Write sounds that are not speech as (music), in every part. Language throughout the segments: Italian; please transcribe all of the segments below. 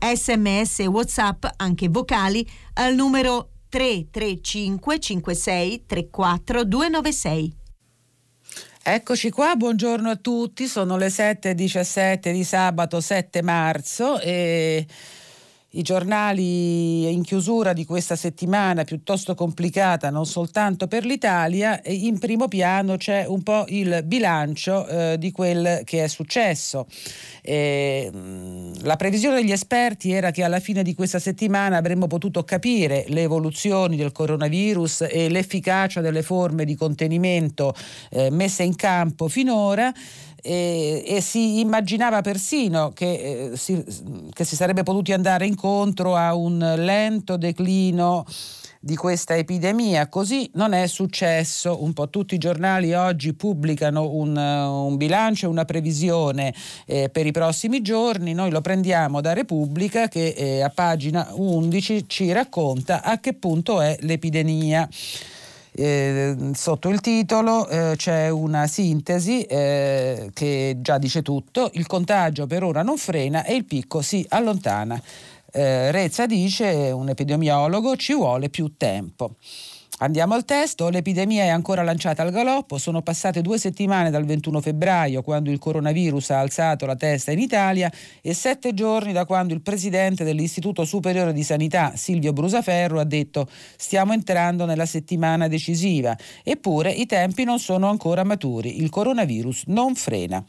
Sms e WhatsApp, anche vocali, al numero 335 56 34 296. Eccoci qua, buongiorno a tutti, sono le 7.17 di sabato 7 marzo e i giornali in chiusura di questa settimana piuttosto complicata non soltanto per l'Italia, in primo piano c'è un po' il bilancio eh, di quel che è successo. Eh, la previsione degli esperti era che alla fine di questa settimana avremmo potuto capire le evoluzioni del coronavirus e l'efficacia delle forme di contenimento eh, messe in campo finora e, e si immaginava persino che, eh, si, che si sarebbe potuti andare incontro a un lento declino di questa epidemia. Così non è successo. Un po' tutti i giornali oggi pubblicano un, un bilancio, una previsione eh, per i prossimi giorni. Noi lo prendiamo da Repubblica che eh, a pagina 11 ci racconta a che punto è l'epidemia. Eh, sotto il titolo eh, c'è una sintesi eh, che già dice tutto, il contagio per ora non frena e il picco si allontana. Eh, Rezza dice, un epidemiologo, ci vuole più tempo. Andiamo al testo, l'epidemia è ancora lanciata al galoppo, sono passate due settimane dal 21 febbraio quando il coronavirus ha alzato la testa in Italia e sette giorni da quando il presidente dell'Istituto Superiore di Sanità Silvio Brusaferro ha detto stiamo entrando nella settimana decisiva, eppure i tempi non sono ancora maturi, il coronavirus non frena.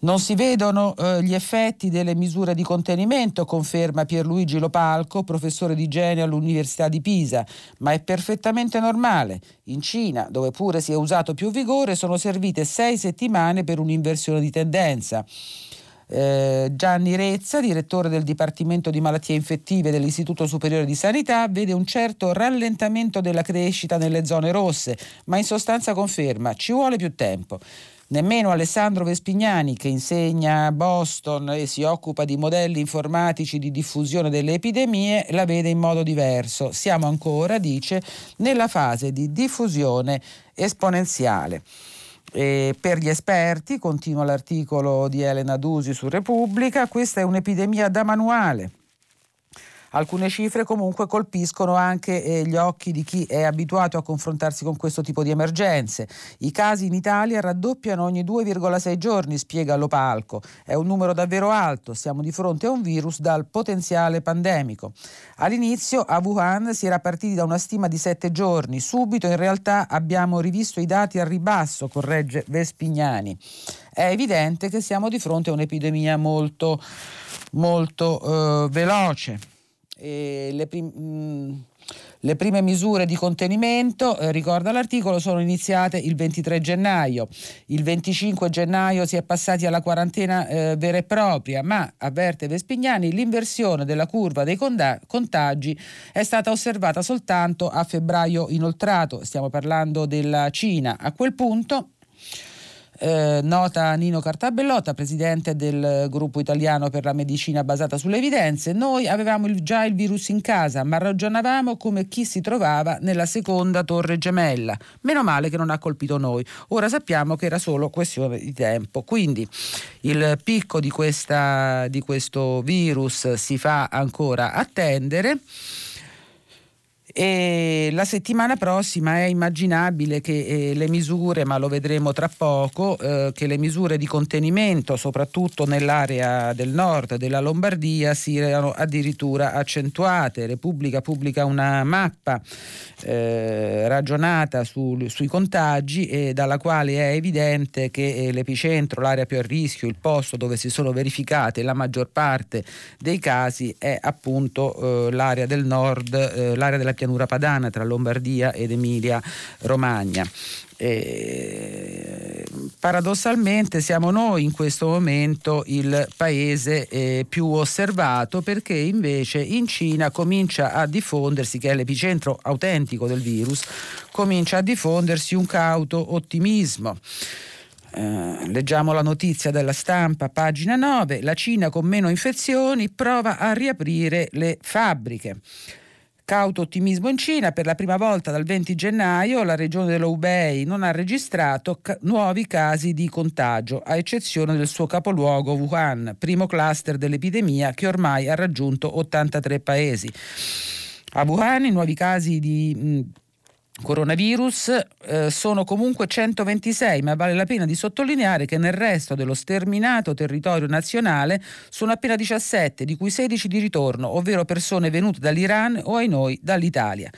Non si vedono eh, gli effetti delle misure di contenimento, conferma Pierluigi Lopalco, professore di igiene all'Università di Pisa, ma è perfettamente normale. In Cina, dove pure si è usato più vigore, sono servite sei settimane per un'inversione di tendenza. Eh, Gianni Rezza, direttore del Dipartimento di Malattie Infettive dell'Istituto Superiore di Sanità, vede un certo rallentamento della crescita nelle zone rosse, ma in sostanza conferma ci vuole più tempo. Nemmeno Alessandro Vespignani, che insegna a Boston e si occupa di modelli informatici di diffusione delle epidemie, la vede in modo diverso. Siamo ancora, dice, nella fase di diffusione esponenziale. E per gli esperti, continua l'articolo di Elena Dusi su Repubblica, questa è un'epidemia da manuale Alcune cifre comunque colpiscono anche eh, gli occhi di chi è abituato a confrontarsi con questo tipo di emergenze. I casi in Italia raddoppiano ogni 2,6 giorni, spiega Lopalco. È un numero davvero alto, siamo di fronte a un virus dal potenziale pandemico. All'inizio a Wuhan si era partiti da una stima di 7 giorni, subito in realtà abbiamo rivisto i dati al ribasso, corregge Vespignani. È evidente che siamo di fronte a un'epidemia molto, molto eh, veloce le, prim- mm, le, prime misure di contenimento, eh, ricorda l'articolo, sono iniziate il 23 gennaio. Il 25 gennaio si è passati alla quarantena eh, vera e propria, ma, avverte Vespignani, l'inversione della curva dei conda- contagi è stata osservata soltanto a febbraio inoltrato. Stiamo parlando della Cina. A quel punto eh, nota Nino Cartabellotta, presidente del gruppo italiano per la medicina basata sulle evidenze, noi avevamo il, già il virus in casa, ma ragionavamo come chi si trovava nella seconda torre gemella. Meno male che non ha colpito noi. Ora sappiamo che era solo questione di tempo. Quindi il picco di, questa, di questo virus si fa ancora attendere. E la settimana prossima è immaginabile che eh, le misure, ma lo vedremo tra poco, eh, che le misure di contenimento, soprattutto nell'area del nord della Lombardia, siano addirittura accentuate. Repubblica pubblica una mappa eh, ragionata su, sui contagi dalla quale è evidente che eh, l'epicentro, l'area più a rischio, il posto dove si sono verificate la maggior parte dei casi è appunto eh, l'area del nord, eh, l'area della pianura pianura padana tra Lombardia ed Emilia Romagna. E, paradossalmente siamo noi in questo momento il paese eh, più osservato perché invece in Cina comincia a diffondersi, che è l'epicentro autentico del virus, comincia a diffondersi un cauto ottimismo. Eh, leggiamo la notizia della stampa, pagina 9, la Cina con meno infezioni prova a riaprire le fabbriche. Cauto ottimismo in Cina, per la prima volta dal 20 gennaio la regione dello Hubei non ha registrato ca- nuovi casi di contagio, a eccezione del suo capoluogo Wuhan, primo cluster dell'epidemia che ormai ha raggiunto 83 paesi. A Wuhan i nuovi casi di mh, coronavirus eh, sono comunque 126, ma vale la pena di sottolineare che nel resto dello sterminato territorio nazionale sono appena 17, di cui 16 di ritorno, ovvero persone venute dall'Iran o ai noi dall'Italia.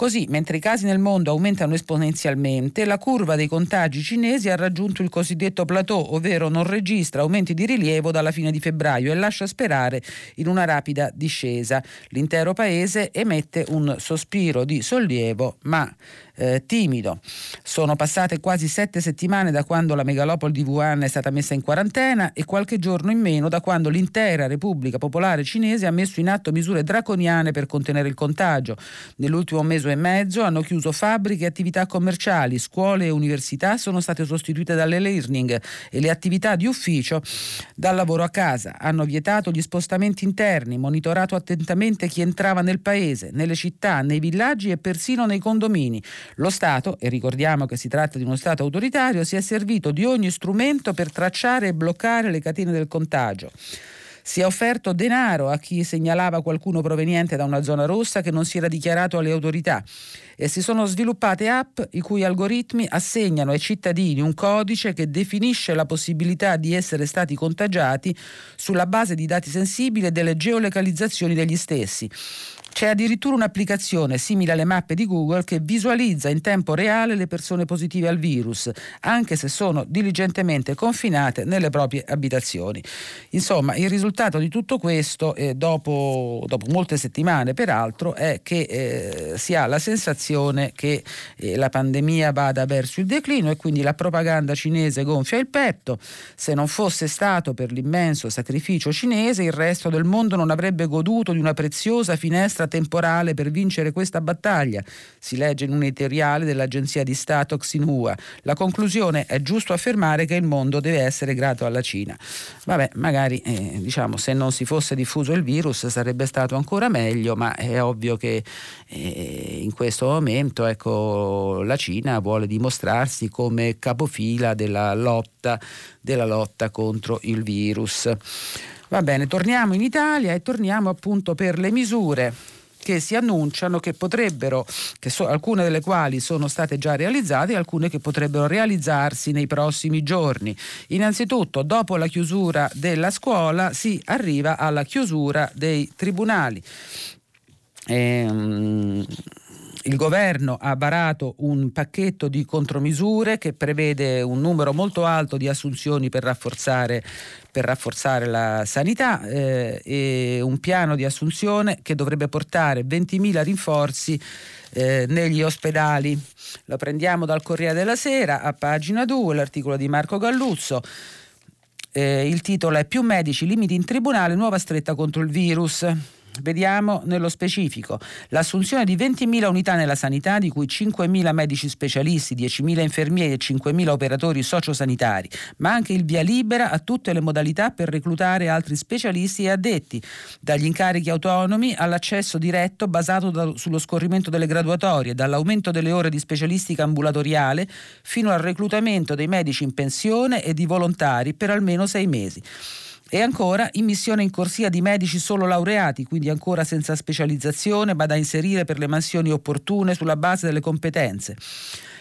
Così, mentre i casi nel mondo aumentano esponenzialmente, la curva dei contagi cinesi ha raggiunto il cosiddetto plateau, ovvero non registra aumenti di rilievo dalla fine di febbraio e lascia sperare in una rapida discesa. L'intero paese emette un sospiro di sollievo, ma eh, timido. Sono passate quasi sette settimane da quando la megalopoli di Wuhan è stata messa in quarantena e qualche giorno in meno da quando l'intera Repubblica Popolare Cinese ha messo in atto misure draconiane per contenere il contagio. Nell'ultimo mese e mezzo hanno chiuso fabbriche e attività commerciali, scuole e università sono state sostituite dalle learning e le attività di ufficio dal lavoro a casa. Hanno vietato gli spostamenti interni, monitorato attentamente chi entrava nel paese, nelle città, nei villaggi e persino nei condomini. Lo Stato, e ricordiamo che si tratta di uno Stato autoritario, si è servito di ogni strumento per tracciare e bloccare le catene del contagio. Si è offerto denaro a chi segnalava qualcuno proveniente da una zona rossa che non si era dichiarato alle autorità e si sono sviluppate app i cui algoritmi assegnano ai cittadini un codice che definisce la possibilità di essere stati contagiati sulla base di dati sensibili e delle geolocalizzazioni degli stessi. C'è addirittura un'applicazione simile alle mappe di Google che visualizza in tempo reale le persone positive al virus, anche se sono diligentemente confinate nelle proprie abitazioni. Insomma, il risultato di tutto questo, eh, dopo, dopo, molte settimane peraltro, è che eh, si ha la sensazione che eh, la pandemia vada verso il declino e quindi la propaganda cinese gonfia il petto. Se non fosse stato per l'immenso sacrificio cinese, il resto del mondo non avrebbe goduto di una preziosa finestra temporale per vincere questa battaglia, si legge in un editoriale dell'agenzia di Stato Xinhua. La conclusione è giusto affermare che il mondo deve essere grato alla Cina. Vabbè, magari eh, diciamo se non si fosse diffuso il virus sarebbe stato ancora meglio, ma è ovvio che eh, in questo momento ecco, la Cina vuole dimostrarsi come capofila della lotta, della lotta contro il virus. Va bene, torniamo in Italia e torniamo appunto per le misure che si annunciano che potrebbero, che so, alcune delle quali sono state già realizzate e alcune che potrebbero realizzarsi nei prossimi giorni. Innanzitutto, dopo la chiusura della scuola si arriva alla chiusura dei tribunali. Ehm, il governo ha varato un pacchetto di contromisure che prevede un numero molto alto di assunzioni per rafforzare, per rafforzare la sanità eh, e un piano di assunzione che dovrebbe portare 20.000 rinforzi eh, negli ospedali. Lo prendiamo dal Corriere della Sera a pagina 2, l'articolo di Marco Galluzzo. Eh, il titolo è Più medici, limiti in tribunale, nuova stretta contro il virus. Vediamo nello specifico. L'assunzione di 20.000 unità nella sanità, di cui 5.000 medici specialisti, 10.000 infermieri e 5.000 operatori sociosanitari, ma anche il via libera a tutte le modalità per reclutare altri specialisti e addetti, dagli incarichi autonomi all'accesso diretto basato da, sullo scorrimento delle graduatorie, dall'aumento delle ore di specialistica ambulatoriale fino al reclutamento dei medici in pensione e di volontari per almeno sei mesi. E ancora immissione in corsia di medici solo laureati, quindi ancora senza specializzazione, ma da inserire per le mansioni opportune sulla base delle competenze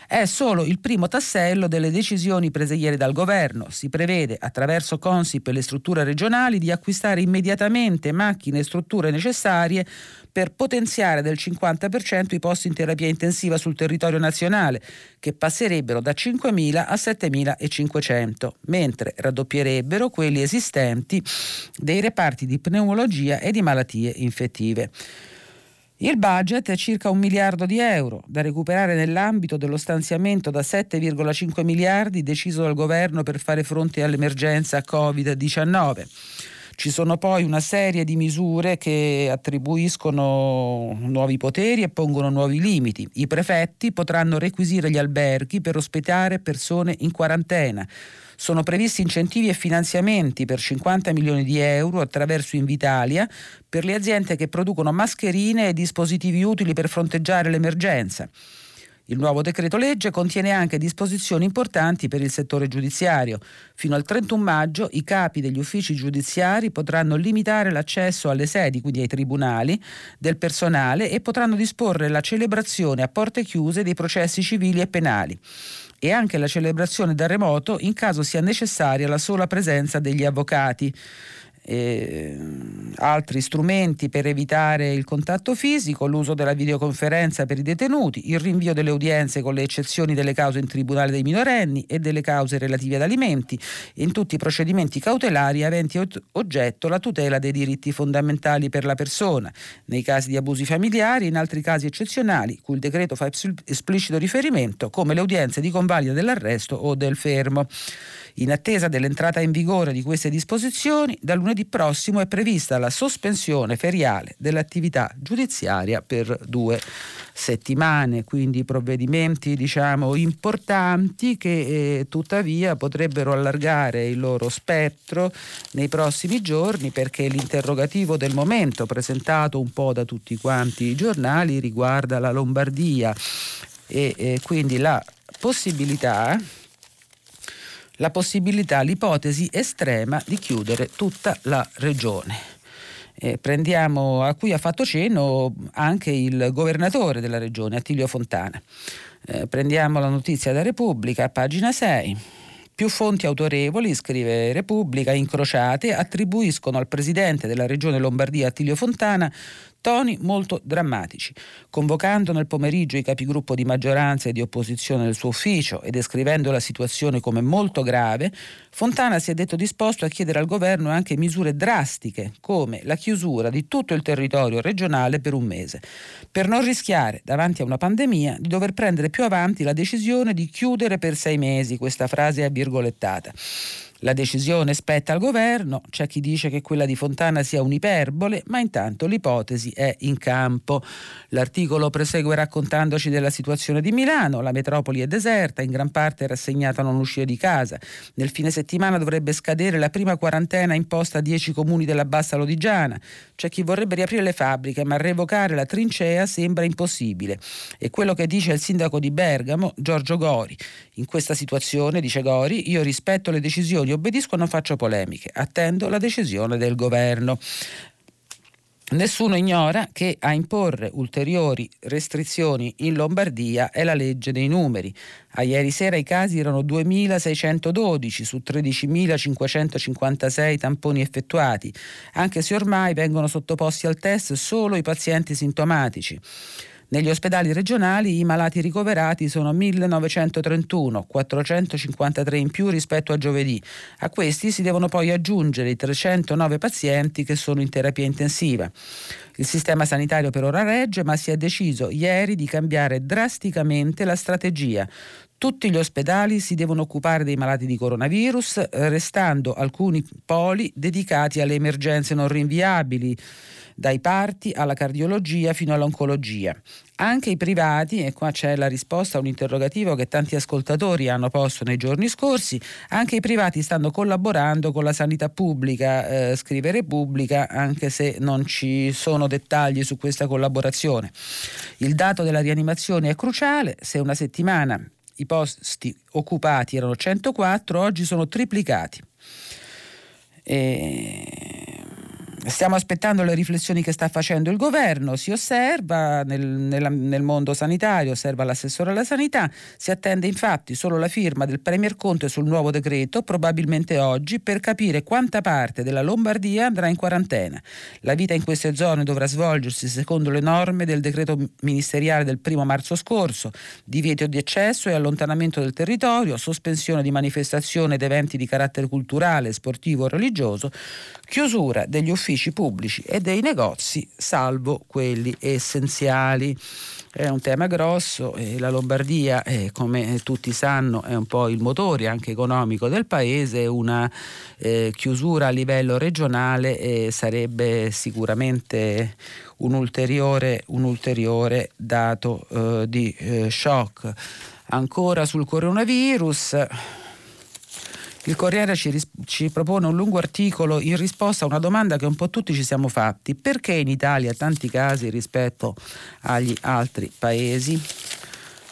è solo il primo tassello delle decisioni prese ieri dal governo. Si prevede, attraverso Consip e le strutture regionali, di acquistare immediatamente macchine e strutture necessarie per potenziare del 50% i posti in terapia intensiva sul territorio nazionale, che passerebbero da 5.000 a 7.500, mentre raddoppierebbero quelli esistenti dei reparti di pneumologia e di malattie infettive. Il budget è circa un miliardo di euro, da recuperare nell'ambito dello stanziamento da 7,5 miliardi deciso dal governo per fare fronte all'emergenza Covid-19. Ci sono poi una serie di misure che attribuiscono nuovi poteri e pongono nuovi limiti. I prefetti potranno requisire gli alberghi per ospitare persone in quarantena. Sono previsti incentivi e finanziamenti per 50 milioni di euro attraverso Invitalia per le aziende che producono mascherine e dispositivi utili per fronteggiare l'emergenza. Il nuovo decreto legge contiene anche disposizioni importanti per il settore giudiziario. Fino al 31 maggio i capi degli uffici giudiziari potranno limitare l'accesso alle sedi, quindi ai tribunali, del personale e potranno disporre la celebrazione a porte chiuse dei processi civili e penali e anche la celebrazione da remoto in caso sia necessaria la sola presenza degli avvocati eh, altri strumenti per evitare il contatto fisico, l'uso della videoconferenza per i detenuti, il rinvio delle udienze con le eccezioni delle cause in tribunale dei minorenni e delle cause relative ad alimenti, in tutti i procedimenti cautelari aventi oggetto la tutela dei diritti fondamentali per la persona, nei casi di abusi familiari e in altri casi eccezionali, cui il decreto fa esplicito riferimento, come le udienze di convalida dell'arresto o del fermo. In attesa dell'entrata in vigore di queste disposizioni, da lunedì prossimo è prevista la sospensione feriale dell'attività giudiziaria per due settimane, quindi provvedimenti diciamo importanti che eh, tuttavia potrebbero allargare il loro spettro nei prossimi giorni perché l'interrogativo del momento presentato un po' da tutti quanti i giornali riguarda la Lombardia. E eh, quindi la possibilità la possibilità, l'ipotesi estrema di chiudere tutta la regione. Eh, prendiamo, a cui ha fatto cenno anche il governatore della regione, Attilio Fontana. Eh, prendiamo la notizia da Repubblica, pagina 6. Più fonti autorevoli, scrive Repubblica, incrociate, attribuiscono al presidente della regione Lombardia Attilio Fontana toni molto drammatici. Convocando nel pomeriggio i capigruppo di maggioranza e di opposizione del suo ufficio e descrivendo la situazione come molto grave, Fontana si è detto disposto a chiedere al governo anche misure drastiche, come la chiusura di tutto il territorio regionale per un mese, per non rischiare, davanti a una pandemia, di dover prendere più avanti la decisione di chiudere per sei mesi, questa frase è virgolettata. La decisione spetta al governo, c'è chi dice che quella di Fontana sia un'iperbole, ma intanto l'ipotesi è in campo. L'articolo prosegue raccontandoci della situazione di Milano, la metropoli è deserta, in gran parte rassegnata a non uscire di casa. Nel fine settimana dovrebbe scadere la prima quarantena imposta a dieci comuni della Bassa Lodigiana. C'è chi vorrebbe riaprire le fabbriche, ma revocare la trincea sembra impossibile. E quello che dice il sindaco di Bergamo, Giorgio Gori. In questa situazione, dice Gori, io rispetto le decisioni gli obbedisco, non faccio polemiche, attendo la decisione del governo. Nessuno ignora che a imporre ulteriori restrizioni in Lombardia è la legge dei numeri. A ieri sera i casi erano 2.612 su 13.556 tamponi effettuati, anche se ormai vengono sottoposti al test solo i pazienti sintomatici. Negli ospedali regionali i malati ricoverati sono 1931, 453 in più rispetto a giovedì. A questi si devono poi aggiungere i 309 pazienti che sono in terapia intensiva. Il sistema sanitario per ora regge, ma si è deciso ieri di cambiare drasticamente la strategia. Tutti gli ospedali si devono occupare dei malati di coronavirus, restando alcuni poli dedicati alle emergenze non rinviabili dai parti alla cardiologia fino all'oncologia. Anche i privati, e qua c'è la risposta a un interrogativo che tanti ascoltatori hanno posto nei giorni scorsi, anche i privati stanno collaborando con la sanità pubblica, eh, scrive Repubblica, anche se non ci sono dettagli su questa collaborazione. Il dato della rianimazione è cruciale, se una settimana i posti occupati erano 104, oggi sono triplicati. E Stiamo aspettando le riflessioni che sta facendo il governo, si osserva nel, nella, nel, mondo sanitario, osserva l'assessore alla sanità, si attende infatti solo la firma del Premier Conte sul nuovo decreto, probabilmente oggi, per capire quanta parte della Lombardia andrà in quarantena. La vita in queste zone dovrà svolgersi secondo le norme del decreto ministeriale del primo marzo scorso, divieto di accesso e allontanamento del territorio, sospensione di manifestazioni ed eventi di carattere culturale, sportivo o religioso, chiusura degli uffici pubblici e dei negozi, salvo quelli essenziali. È un tema grosso e la Lombardia, eh, come tutti sanno, è un po' il motore anche economico del paese, una eh, chiusura a livello regionale eh, sarebbe sicuramente un ulteriore, un ulteriore dato eh, di eh, shock. Ancora sul coronavirus. Il Corriere ci, ris- ci, propone un lungo articolo in risposta a una domanda che un po' tutti ci siamo fatti. Perché in Italia tanti casi rispetto agli altri paesi?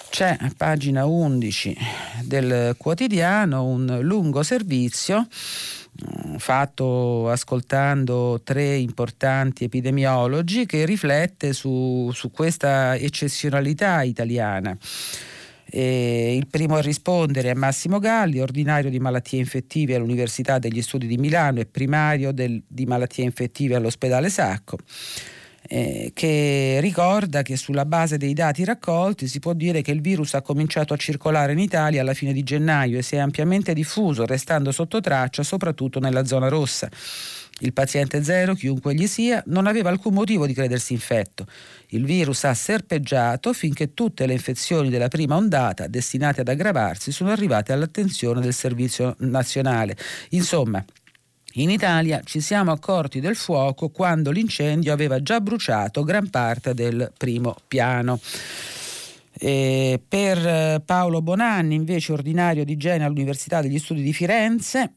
C'è a pagina 11 del quotidiano un lungo servizio mm, fatto ascoltando tre importanti epidemiologi che riflette su, su questa eccezionalità italiana. E il primo a rispondere è Massimo Galli, ordinario di malattie infettive all'Università degli Studi di Milano e primario del, di malattie infettive all'ospedale Sacco. Eh, che ricorda che sulla base dei dati raccolti si può dire che il virus ha cominciato a circolare in Italia alla fine di gennaio e si è ampiamente diffuso, restando sotto traccia soprattutto nella zona rossa. Il paziente zero, chiunque gli sia, non aveva alcun motivo di credersi infetto. Il virus ha serpeggiato finché tutte le infezioni della prima ondata, destinate ad aggravarsi, sono arrivate all'attenzione del Servizio Nazionale. Insomma, in Italia ci siamo accorti del fuoco quando l'incendio aveva già bruciato gran parte del primo piano. E per Paolo Bonanni, invece ordinario di igiene all'Università degli Studi di Firenze,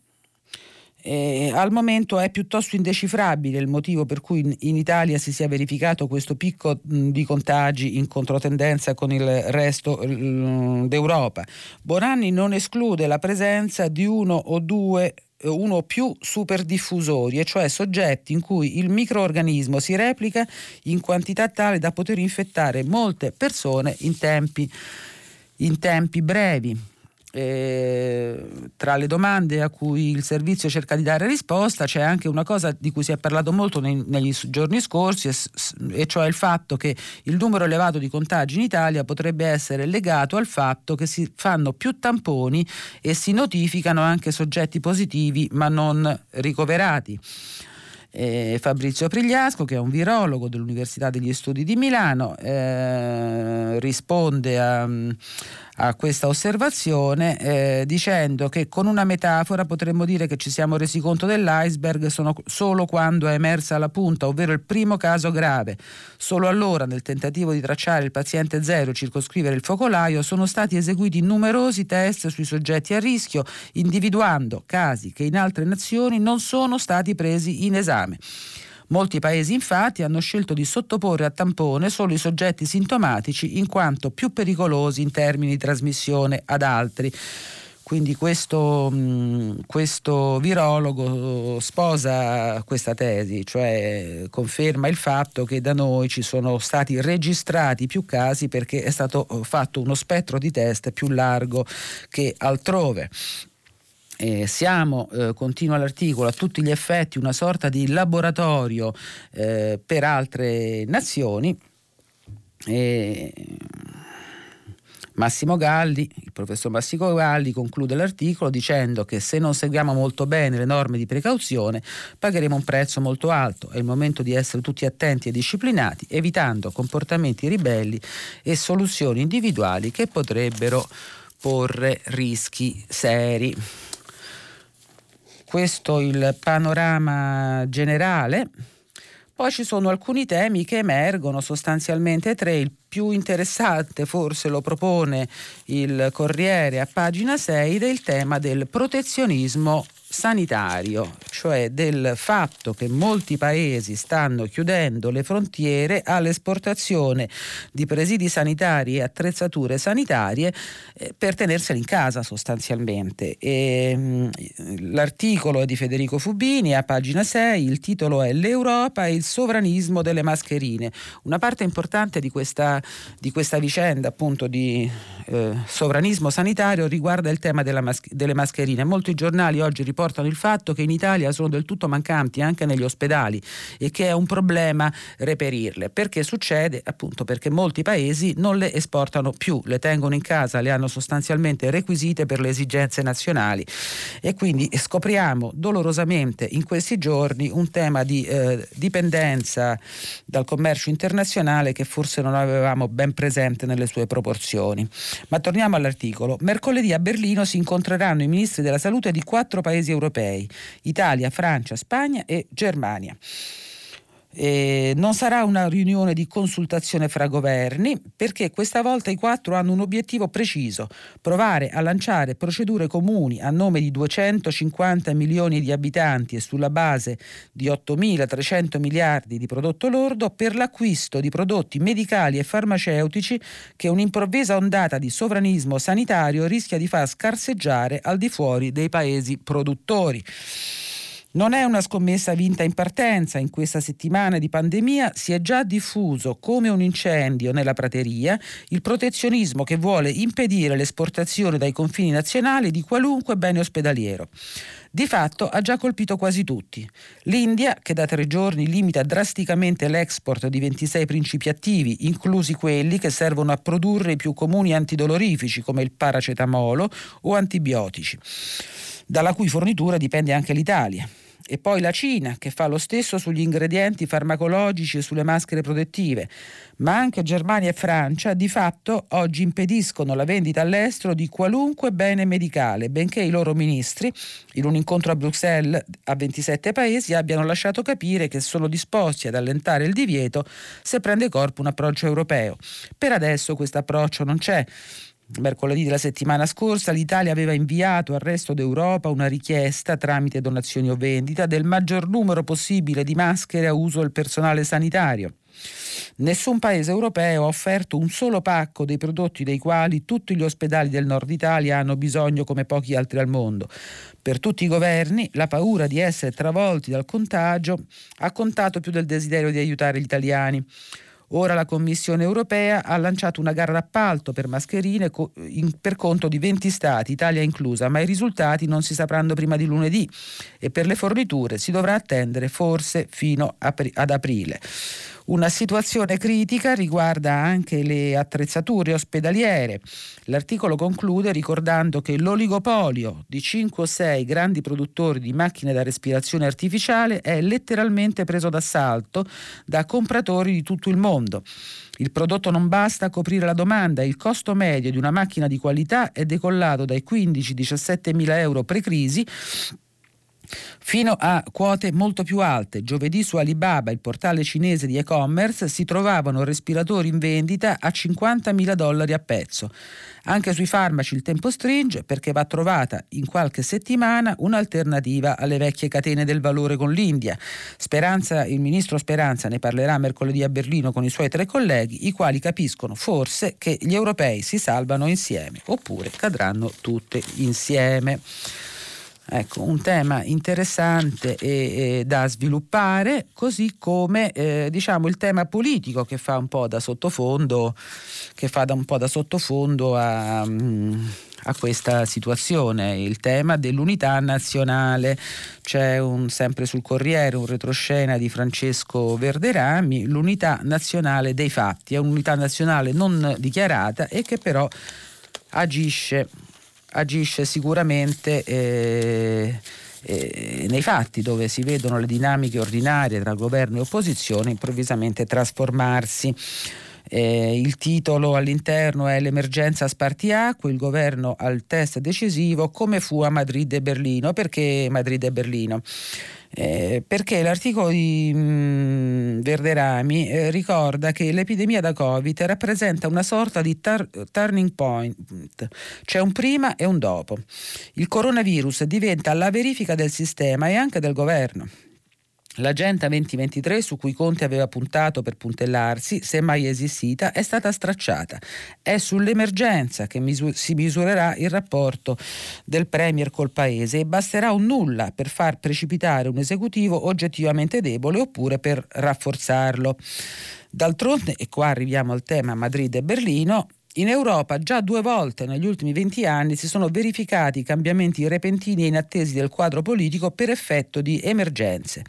eh, al momento è piuttosto indecifrabile il motivo per cui in, in Italia si sia verificato questo picco mh, di contagi in controtendenza con il resto mh, d'Europa. Bonanni non esclude la presenza di uno o due uno o più superdiffusori, e cioè soggetti in cui il microorganismo si replica in quantità tale da poter infettare molte persone in tempi, in tempi brevi. Eh, tra le domande a cui il servizio cerca di dare risposta c'è anche una cosa di cui si è parlato molto nei, negli giorni scorsi e, e, cioè il fatto che il numero elevato di contagi in Italia potrebbe essere legato al fatto che si fanno più tamponi e si notificano anche soggetti positivi ma non ricoverati. Eh, Fabrizio Prigliasco, che è un virologo dell'Università degli Studi di Milano, eh, risponde a, a questa osservazione eh, dicendo che con una metafora potremmo dire che ci siamo resi conto dell'iceberg solo quando è emersa la punta, ovvero il primo caso grave. Solo allora, nel tentativo di tracciare il paziente zero e circoscrivere il focolaio, sono stati eseguiti numerosi test sui soggetti a rischio, individuando casi che in altre nazioni non sono stati presi in esame. Molti paesi infatti hanno scelto di sottoporre a tampone solo i soggetti sintomatici in quanto più pericolosi in termini di trasmissione ad altri. Quindi questo, questo, virologo sposa questa tesi, cioè conferma il fatto che da noi ci sono stati registrati più casi perché è stato fatto uno spettro di test più largo che altrove. Eh, siamo, eh, continua l'articolo, a tutti gli effetti una sorta di laboratorio eh, per altre nazioni. Massimo Galli, il professor Massimo Galli conclude l'articolo dicendo che se non seguiamo molto bene le norme di precauzione pagheremo un prezzo molto alto. È il momento di essere tutti attenti e disciplinati, evitando comportamenti ribelli e soluzioni individuali che potrebbero porre rischi seri questo il panorama generale. Poi ci sono alcuni temi che emergono, sostanzialmente tre. Il più interessante forse lo propone il Corriere a pagina 6 del tema del protezionismo sanitario, cioè del fatto che molti paesi stanno chiudendo le frontiere all'esportazione di presidi sanitari e attrezzature sanitarie eh, per tenerseli in casa sostanzialmente. E, mh, mm, l'articolo è di Federico Fubini a pagina 6, il titolo è L'Europa e il sovranismo delle mascherine. Una parte importante di questa, di questa vicenda appunto di eh, sovranismo sanitario riguarda il tema mas- delle mascherine. Molti giornali oggi riportano riportano il fatto che in Italia sono del tutto mancanti anche negli ospedali e che è un problema reperirle. Perché succede? Appunto perché molti paesi non le esportano più, le tengono in casa, le hanno sostanzialmente requisite per le esigenze nazionali e quindi scopriamo dolorosamente in questi giorni un tema di eh, dipendenza dal commercio internazionale che forse non avevamo ben presente nelle sue proporzioni. Ma torniamo all'articolo. Mercoledì a Berlino si incontreranno i ministri della salute di quattro paesi europei, Italia, Francia, Spagna e Germania. Eh, non sarà una riunione di consultazione fra governi perché questa volta i quattro hanno un obiettivo preciso, provare a lanciare procedure comuni a nome di 250 milioni di abitanti e sulla base di 8.300 miliardi di prodotto lordo per l'acquisto di prodotti medicali e farmaceutici che un'improvvisa ondata di sovranismo sanitario rischia di far scarseggiare al di fuori dei paesi produttori. Non è una scommessa vinta in partenza, in questa settimana di pandemia si è già diffuso come un incendio nella prateria il protezionismo che vuole impedire l'esportazione dai confini nazionali di qualunque bene ospedaliero. Di fatto ha già colpito quasi tutti. L'India, che da tre giorni limita drasticamente l'export di 26 principi attivi, inclusi quelli che servono a produrre i più comuni antidolorifici come il paracetamolo o antibiotici, dalla cui fornitura dipende anche l'Italia e poi la Cina che fa lo stesso sugli ingredienti farmacologici e sulle maschere protettive, ma anche Germania e Francia di fatto oggi impediscono la vendita all'estero di qualunque bene medicale, benché i loro ministri, in un incontro a Bruxelles a 27 paesi, abbiano lasciato capire che sono disposti ad allentare il divieto se prende corpo un approccio europeo. Per adesso questo approccio non c'è. Mercoledì della settimana scorsa l'Italia aveva inviato al resto d'Europa una richiesta tramite donazioni o vendita del maggior numero possibile di maschere a uso del personale sanitario. Nessun paese europeo ha offerto un solo pacco dei prodotti dei quali tutti gli ospedali del nord Italia hanno bisogno come pochi altri al mondo. Per tutti i governi la paura di essere travolti dal contagio ha contato più del desiderio di aiutare gli italiani. Ora la Commissione europea ha lanciato una gara d'appalto per mascherine per conto di 20 Stati, Italia inclusa, ma i risultati non si sapranno prima di lunedì e per le forniture si dovrà attendere forse fino ad aprile. Una situazione critica riguarda anche le attrezzature ospedaliere. L'articolo conclude ricordando che l'oligopolio di 5 o 6 grandi produttori di macchine da respirazione artificiale è letteralmente preso d'assalto da compratori di tutto il mondo. Il prodotto non basta a coprire la domanda, il costo medio di una macchina di qualità è decollato dai 15-17 mila euro pre-crisi fino a quote molto più alte. Giovedì su Alibaba, il portale cinese di e-commerce, si trovavano respiratori in vendita a 50.000 dollari a pezzo. Anche sui farmaci il tempo stringe perché va trovata in qualche settimana un'alternativa alle vecchie catene del valore con l'India. Speranza, il ministro Speranza ne parlerà mercoledì a Berlino con i suoi tre colleghi, i quali capiscono forse che gli europei si salvano insieme oppure cadranno tutte insieme. Ecco, un tema interessante e, e da sviluppare, così come eh, diciamo, il tema politico che fa un po' da sottofondo, che fa da un po' da sottofondo a, mm, a questa situazione, il tema dell'unità nazionale. C'è un, sempre sul Corriere un retroscena di Francesco Verderami, l'unità nazionale dei fatti, è un'unità nazionale non dichiarata e che però agisce agisce sicuramente eh, eh, nei fatti dove si vedono le dinamiche ordinarie tra governo e opposizione improvvisamente trasformarsi. Eh, il titolo all'interno è L'emergenza spartiacque, il governo al test decisivo, come fu a Madrid e Berlino. Perché Madrid e Berlino? Eh, perché l'articolo di mh, mm, Verderami eh, ricorda che l'epidemia da Covid rappresenta una sorta di tar- turning point, c'è un prima e un dopo. Il coronavirus diventa la verifica del sistema e anche del governo. L'agenda 2023 su cui Conte aveva puntato per puntellarsi, se mai esistita, è stata stracciata. È sull'emergenza che misu- si misurerà il rapporto del Premier col Paese e basterà un nulla per far precipitare un esecutivo oggettivamente debole oppure per rafforzarlo. D'altronde, e qua arriviamo al tema Madrid e Berlino, In Europa già due volte negli ultimi 20 anni si sono verificati cambiamenti repentini e inattesi del quadro politico per effetto di emergenze.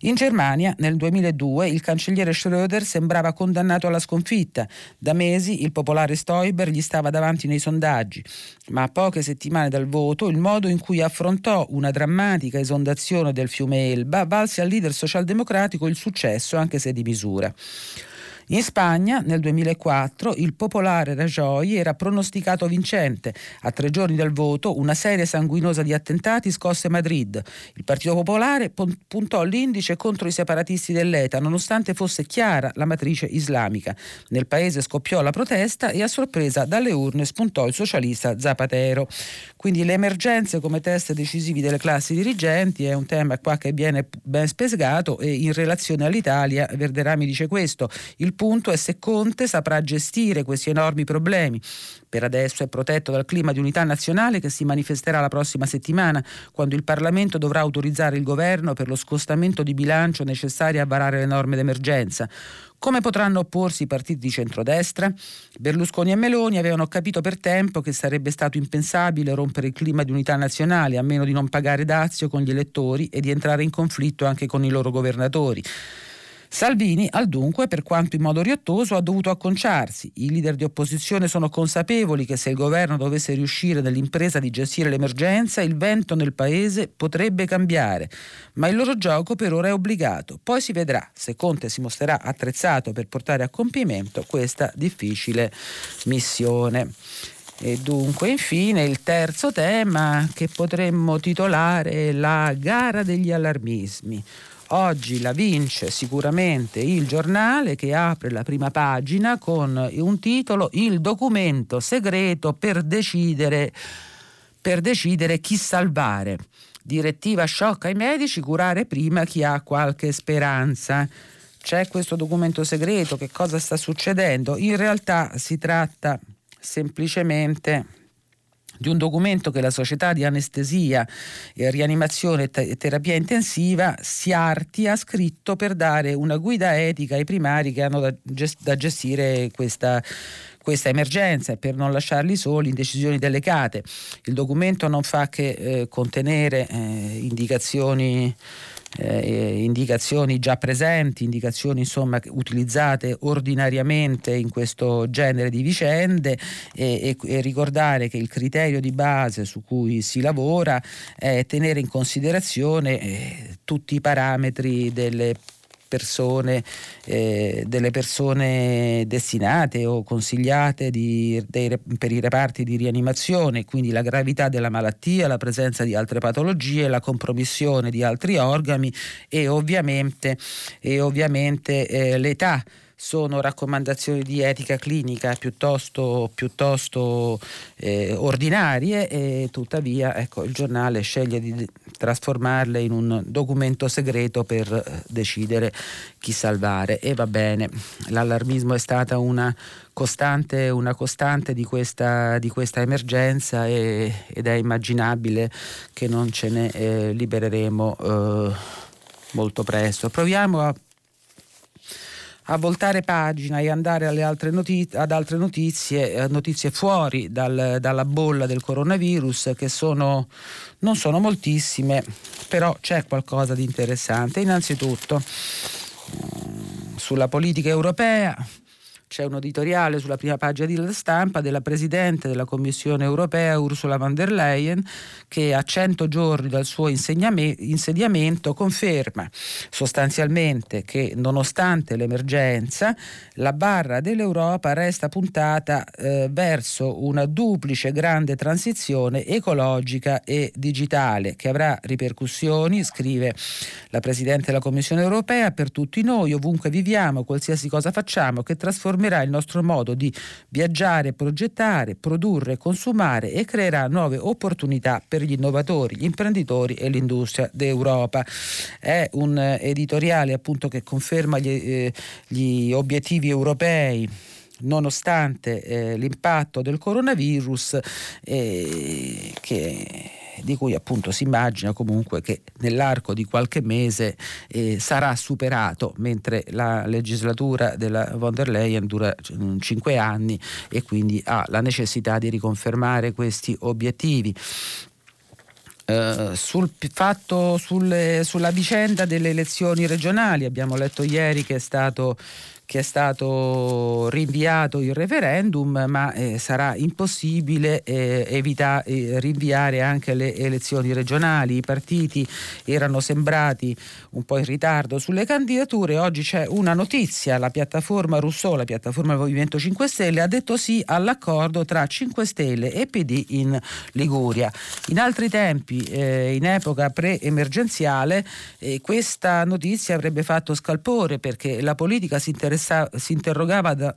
In Germania nel 2002 il cancelliere Schröder sembrava condannato alla sconfitta. Da mesi il popolare Stoiber gli stava davanti nei sondaggi, ma a poche settimane dal voto il modo in cui affrontò una drammatica esondazione del fiume Elba valse al leader socialdemocratico il successo anche se di misura. In Spagna nel 2004 il popolare Rajoy era pronosticato vincente. A tre giorni dal voto una serie sanguinosa di attentati scosse Madrid. Il Partito Popolare puntò l'indice contro i separatisti dell'ETA nonostante fosse chiara la matrice islamica. Nel paese scoppiò la protesta e a sorpresa dalle urne spuntò il socialista Zapatero. Quindi le emergenze come test decisivi delle classi dirigenti è un tema qua che viene ben spesgato e in relazione all'Italia Verderami dice questo. Il punto è se Conte saprà gestire questi enormi problemi. Per adesso è protetto dal clima di unità nazionale che si manifesterà la prossima settimana, quando il Parlamento dovrà autorizzare il governo per lo scostamento di bilancio necessario a varare le norme d'emergenza. Come potranno opporsi i partiti di centrodestra? Berlusconi e Meloni avevano capito per tempo che sarebbe stato impensabile rompere il clima di unità nazionale a meno di non pagare dazio con gli elettori e di entrare in conflitto anche con i loro governatori. Salvini, al dunque, per quanto in modo riottoso, ha dovuto acconciarsi. I leader di opposizione sono consapevoli che se il governo dovesse riuscire nell'impresa di gestire l'emergenza, il vento nel paese potrebbe cambiare. Ma il loro gioco per ora è obbligato. Poi si vedrà se Conte si mostrerà attrezzato per portare a compimento questa difficile missione. E dunque, infine, il terzo tema che potremmo titolare la gara degli allarmismi. Oggi la vince sicuramente il giornale che apre la prima pagina con un titolo Il documento segreto per decidere, per decidere chi salvare. Direttiva sciocca ai medici, curare prima chi ha qualche speranza. C'è questo documento segreto, che cosa sta succedendo? In realtà si tratta semplicemente di un documento che la società di anestesia e rianimazione e terapia intensiva SIARTI ha scritto per dare una guida etica ai primari che hanno da, gest- da gestire questa questa emergenza e per non lasciarli soli in decisioni delicate. Il documento non fa che eh, contenere eh, indicazioni eh, indicazioni già presenti, indicazioni insomma utilizzate ordinariamente in questo genere di vicende e, e, e ricordare che il criterio di base su cui si lavora è tenere in considerazione eh, tutti i parametri delle persone, eh, delle persone destinate o consigliate di, dei, per i reparti di rianimazione, quindi la gravità della malattia, la presenza di altre patologie, la compromissione di altri organi e ovviamente, e ovviamente eh, l'età sono raccomandazioni di etica clinica piuttosto, piuttosto eh, ordinarie e tuttavia ecco, il giornale sceglie di trasformarle in un documento segreto per eh, decidere chi salvare e va bene, l'allarmismo è stata una costante, una costante di, questa, di questa emergenza e, ed è immaginabile che non ce ne eh, libereremo eh, molto presto. Proviamo a a voltare pagina e andare altre notizie, ad altre notizie, eh, notizie fuori dal, dalla bolla del coronavirus che sono, non sono moltissime, però c'è qualcosa di interessante. Innanzitutto mm, sulla politica europea c'è un editoriale sulla prima pagina di stampa della Presidente della Commissione europea Ursula von der Leyen che a 100 giorni dal suo insediamento conferma sostanzialmente che nonostante l'emergenza la barra dell'Europa resta puntata eh, verso una duplice grande transizione ecologica e digitale che avrà ripercussioni, scrive la Presidente della Commissione europea, per tutti noi, ovunque viviamo, qualsiasi cosa facciamo, che trasformerà il nostro modo di viaggiare, progettare, produrre, consumare e creerà nuove opportunità per gli innovatori, gli imprenditori e l'industria d'Europa. È un editoriale appunto che conferma gli, eh, gli obiettivi europei nonostante eh, l'impatto del coronavirus eh, che di cui appunto si immagina comunque che nell'arco di qualche mese eh, sarà superato, mentre la legislatura della von der Leyen dura mm, cinque anni e quindi ha la necessità di riconfermare questi obiettivi. Uh, sul fatto sulle, sulla vicenda delle elezioni regionali abbiamo letto ieri che è stato che è stato rinviato il referendum, ma eh, sarà impossibile eh, evita- eh, rinviare anche le elezioni regionali. I partiti erano sembrati un po' in ritardo sulle candidature. Oggi c'è una notizia, la piattaforma Rousseau, la piattaforma Movimento 5 Stelle, ha detto sì all'accordo tra 5 Stelle e PD in Liguria. In altri tempi, eh, in epoca pre-emergenziale, eh, questa notizia avrebbe fatto scalpore perché la politica si interessa si interrogava da,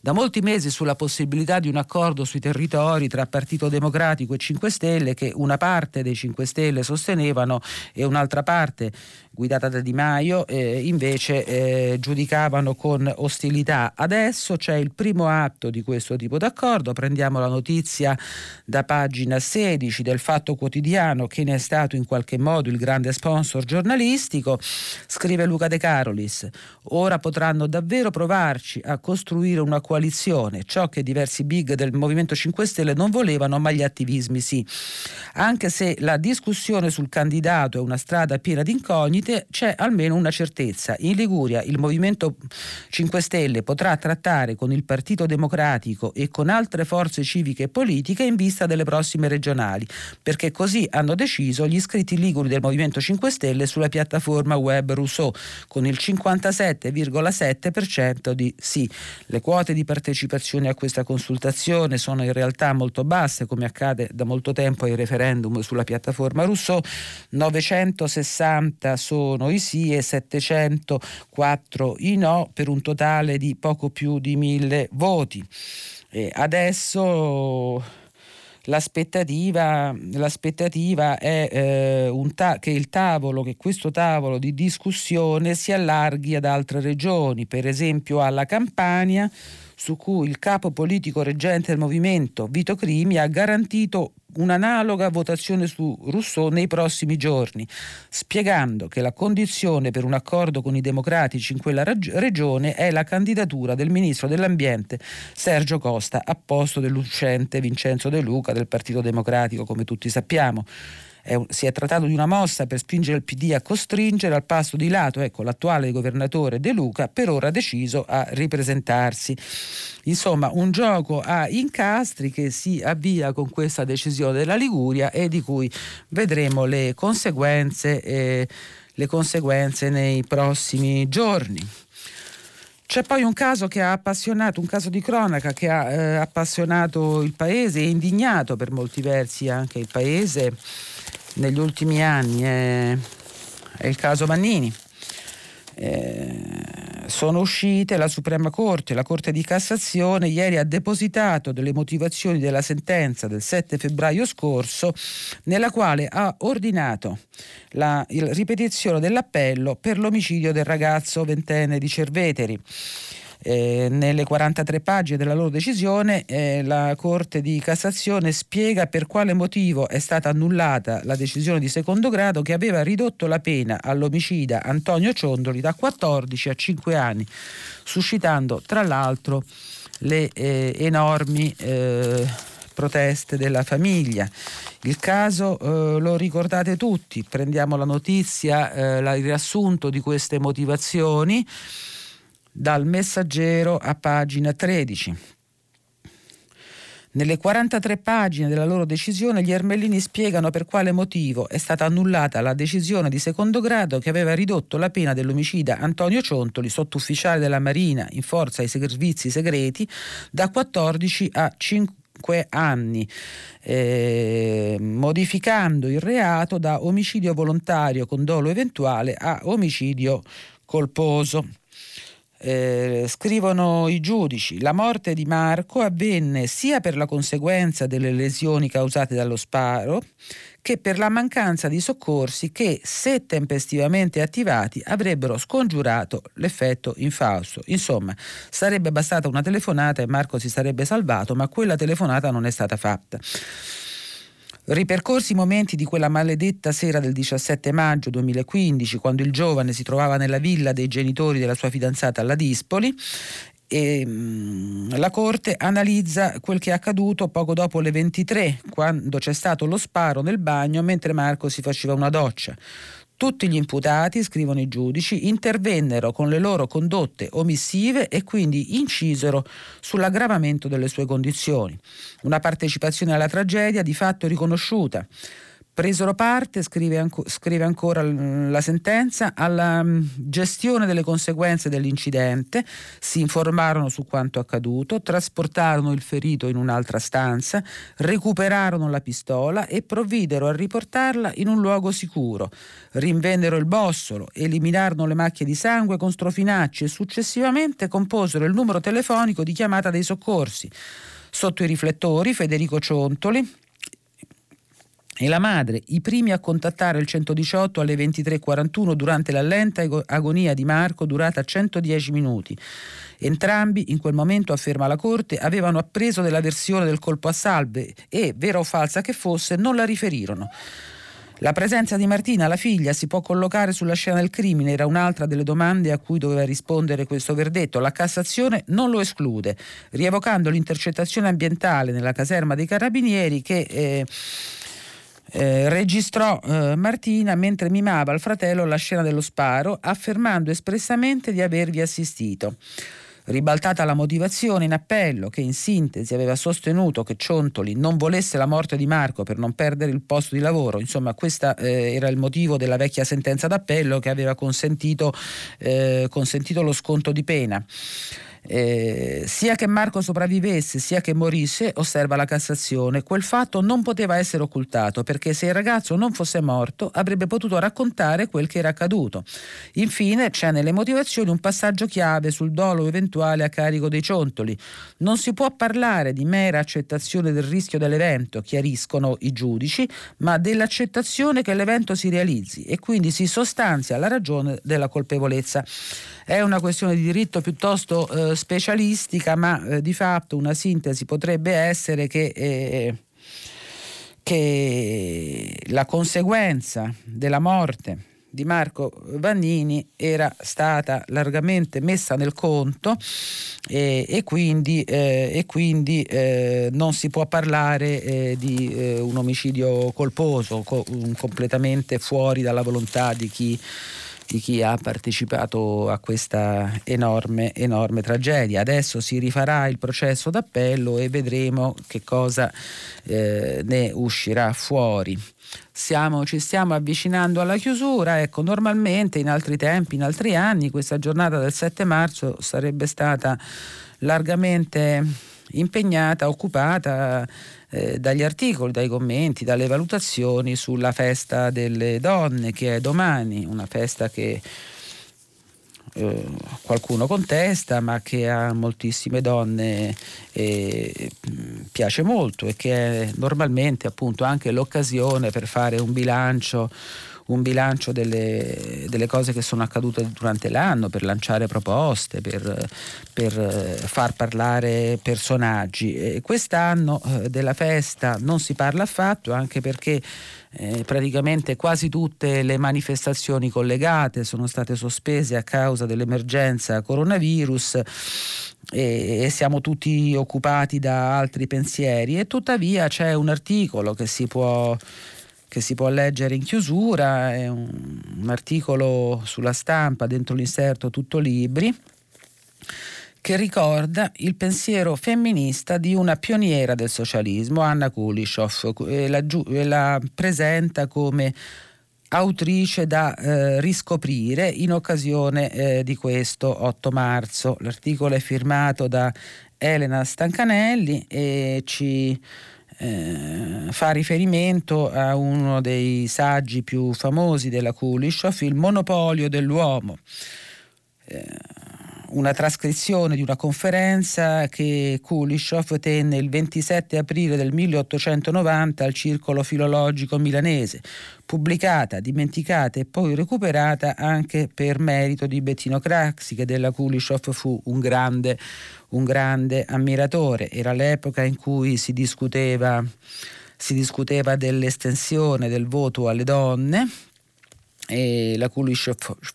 da molti mesi sulla possibilità di un accordo sui territori tra Partito Democratico e 5 Stelle che una parte dei 5 Stelle sostenevano e un'altra parte guidata da Di Maio, eh, invece eh, giudicavano con ostilità. Adesso c'è il primo atto di questo tipo d'accordo, prendiamo la notizia da pagina 16 del Fatto Quotidiano che ne è stato in qualche modo il grande sponsor giornalistico, scrive Luca De Carolis, ora potranno davvero provarci a costruire una coalizione, ciò che diversi big del Movimento 5 Stelle non volevano, ma gli attivismi sì. Anche se la discussione sul candidato è una strada piena di incognite, Unite c'è almeno una certezza. In Liguria il Movimento 5 Stelle potrà trattare con il Partito Democratico e con altre forze civiche e politiche in vista delle prossime regionali, perché così hanno deciso gli iscritti liguri del Movimento 5 Stelle sulla piattaforma web Rousseau, con il 57,7% di sì. Le quote di partecipazione a questa consultazione sono in realtà molto basse, come accade da molto tempo ai referendum sulla piattaforma Rousseau, 960 sono i sì e 704 i no per un totale di poco più di mille voti. E adesso l'aspettativa, l'aspettativa è eh, ta- che tavolo, che questo tavolo di discussione si allarghi ad altre regioni, per esempio alla Campania, su cui il capo politico reggente del movimento, Vito Crimi, ha garantito un'analoga votazione su Rousseau nei prossimi giorni, spiegando che la condizione per un accordo con i democratici in quella regione è la candidatura del ministro dell'Ambiente Sergio Costa a posto dell'uscente Vincenzo De Luca del Partito Democratico, come tutti sappiamo è un, si è trattato di una mossa per spingere il PD a costringere al passo di lato ecco, l'attuale governatore De Luca, per ora deciso a ripresentarsi. Insomma, un gioco a incastri che si avvia con questa decisione della Liguria e di cui vedremo le conseguenze, eh, le conseguenze nei prossimi giorni. C'è poi un caso che ha appassionato, un caso di cronaca che ha eh, appassionato il paese e indignato per molti versi anche il paese negli ultimi anni è, è il caso Mannini. Eh, sono uscite la Suprema Corte, la Corte di Cassazione ieri ha depositato delle motivazioni della sentenza del 7 febbraio scorso nella quale ha ordinato la ripetizione dell'appello per l'omicidio del ragazzo ventenne di Cerveteri. Eh, nelle 43 pagine della loro decisione eh, la Corte di Cassazione spiega per quale motivo è stata annullata la decisione di secondo grado che aveva ridotto la pena all'omicida Antonio Ciondoli da 14 a 5 anni, suscitando tra l'altro le eh, enormi eh, proteste della famiglia. Il caso eh, lo ricordate tutti, prendiamo la notizia, eh, il riassunto di queste motivazioni dal messaggero a pagina 13. Nelle 43 pagine della loro decisione gli Ermellini spiegano per quale motivo è stata annullata la decisione di secondo grado che aveva ridotto la pena dell'omicida Antonio Ciontoli, sottufficiale della Marina in forza ai servizi segreti, da 14 a 5 anni, eh, modificando il reato da omicidio volontario con dolo eventuale a omicidio colposo. Eh, scrivono i giudici, la morte di Marco avvenne sia per la conseguenza delle lesioni causate dallo sparo che per la mancanza di soccorsi che, se tempestivamente attivati, avrebbero scongiurato l'effetto infausto. Insomma, sarebbe bastata una telefonata e Marco si sarebbe salvato, ma quella telefonata non è stata fatta. Ripercorsi i momenti di quella maledetta sera del 17 maggio 2015, quando il giovane si trovava nella villa dei genitori della sua fidanzata alla Dispoli, e, mh, la Corte analizza quel che è accaduto poco dopo le 23, quando c'è stato lo sparo nel bagno mentre Marco si faceva una doccia. Tutti gli imputati, scrivono i giudici, intervennero con le loro condotte omissive e quindi incisero sull'aggravamento delle sue condizioni. Una partecipazione alla tragedia di fatto riconosciuta presero parte, scrive, anco, scrive, ancora la sentenza, alla mm, gestione delle conseguenze dell'incidente, si informarono su quanto accaduto, trasportarono il ferito in un'altra stanza, recuperarono la pistola e provvidero a riportarla in un luogo sicuro, rinvennero il bossolo, eliminarono le macchie di sangue con strofinacci e successivamente composero il numero telefonico di chiamata dei soccorsi. Sotto i riflettori Federico Ciontoli, e la madre, i primi a contattare il 118 alle 23.41 durante la lenta agonia di Marco durata 110 minuti. Entrambi, in quel momento, afferma la Corte, avevano appreso della versione del colpo a salve e, vera o falsa che fosse, non la riferirono. La presenza di Martina, la figlia, si può collocare sulla scena del crimine, era un'altra delle domande a cui doveva rispondere questo verdetto. La Cassazione non lo esclude, rievocando l'intercettazione ambientale nella caserma dei carabinieri che... Eh, eh, registrò eh, Martina mentre mimava al fratello la scena dello sparo, affermando espressamente di avervi assistito. Ribaltata la motivazione in appello, che in sintesi aveva sostenuto che Ciontoli non volesse la morte di Marco per non perdere il posto di lavoro, insomma questo eh, era il motivo della vecchia sentenza d'appello che aveva consentito, eh, consentito lo sconto di pena. Eh, sia che Marco sopravvivesse sia che morisse, osserva la Cassazione, quel fatto non poteva essere occultato perché se il ragazzo non fosse morto avrebbe potuto raccontare quel che era accaduto. Infine c'è nelle motivazioni un passaggio chiave sul dolo eventuale a carico dei ciontoli. Non si può parlare di mera accettazione del rischio dell'evento, chiariscono i giudici, ma dell'accettazione che l'evento si realizzi e quindi si sostanzia la ragione della colpevolezza. È una questione di diritto piuttosto eh, specialistica, ma eh, di fatto una sintesi potrebbe essere che, eh, che la conseguenza della morte di Marco Vannini era stata largamente messa nel conto eh, e quindi, eh, e quindi eh, non si può parlare eh, di eh, un omicidio colposo, co- completamente fuori dalla volontà di chi di chi ha partecipato a questa enorme, enorme tragedia. Adesso si rifarà il processo d'appello e vedremo che cosa eh, ne uscirà fuori. Siamo, ci stiamo avvicinando alla chiusura. Ecco, normalmente in altri tempi, in altri anni, questa giornata del 7 marzo sarebbe stata largamente impegnata, occupata eh, dagli articoli, dai commenti, dalle valutazioni sulla festa delle donne che è domani, una festa che eh, qualcuno contesta ma che a moltissime donne eh, piace molto e che è normalmente appunto anche l'occasione per fare un bilancio un bilancio delle, delle, cose che sono accadute durante l'anno, per lanciare proposte, per, per eh, far parlare personaggi. E quest'anno eh, della festa non si parla affatto, anche perché eh, praticamente quasi tutte le manifestazioni collegate sono state sospese a causa dell'emergenza coronavirus e, e siamo tutti occupati da altri pensieri e tuttavia c'è un articolo che si può che si può leggere in chiusura, è un, un articolo sulla stampa dentro l'inserto Tutto Libri che ricorda il pensiero femminista di una pioniera del socialismo, Anna Kulishov, e la, la presenta come autrice da eh, riscoprire in occasione eh, di questo 8 marzo. L'articolo è firmato da Elena Stancanelli e ci eh, fa riferimento a uno dei saggi più famosi della Kulishov, il monopolio dell'uomo. Eh, una trascrizione di una conferenza che Kulishov tenne il 27 aprile del 1890 al Circolo Filologico Milanese, pubblicata, dimenticata e poi recuperata anche per merito di Bettino Craxi, che della Kulishov fu un grande, un grande ammiratore. Era l'epoca in cui si discuteva si discuteva dell'estensione del voto alle donne e la Kulish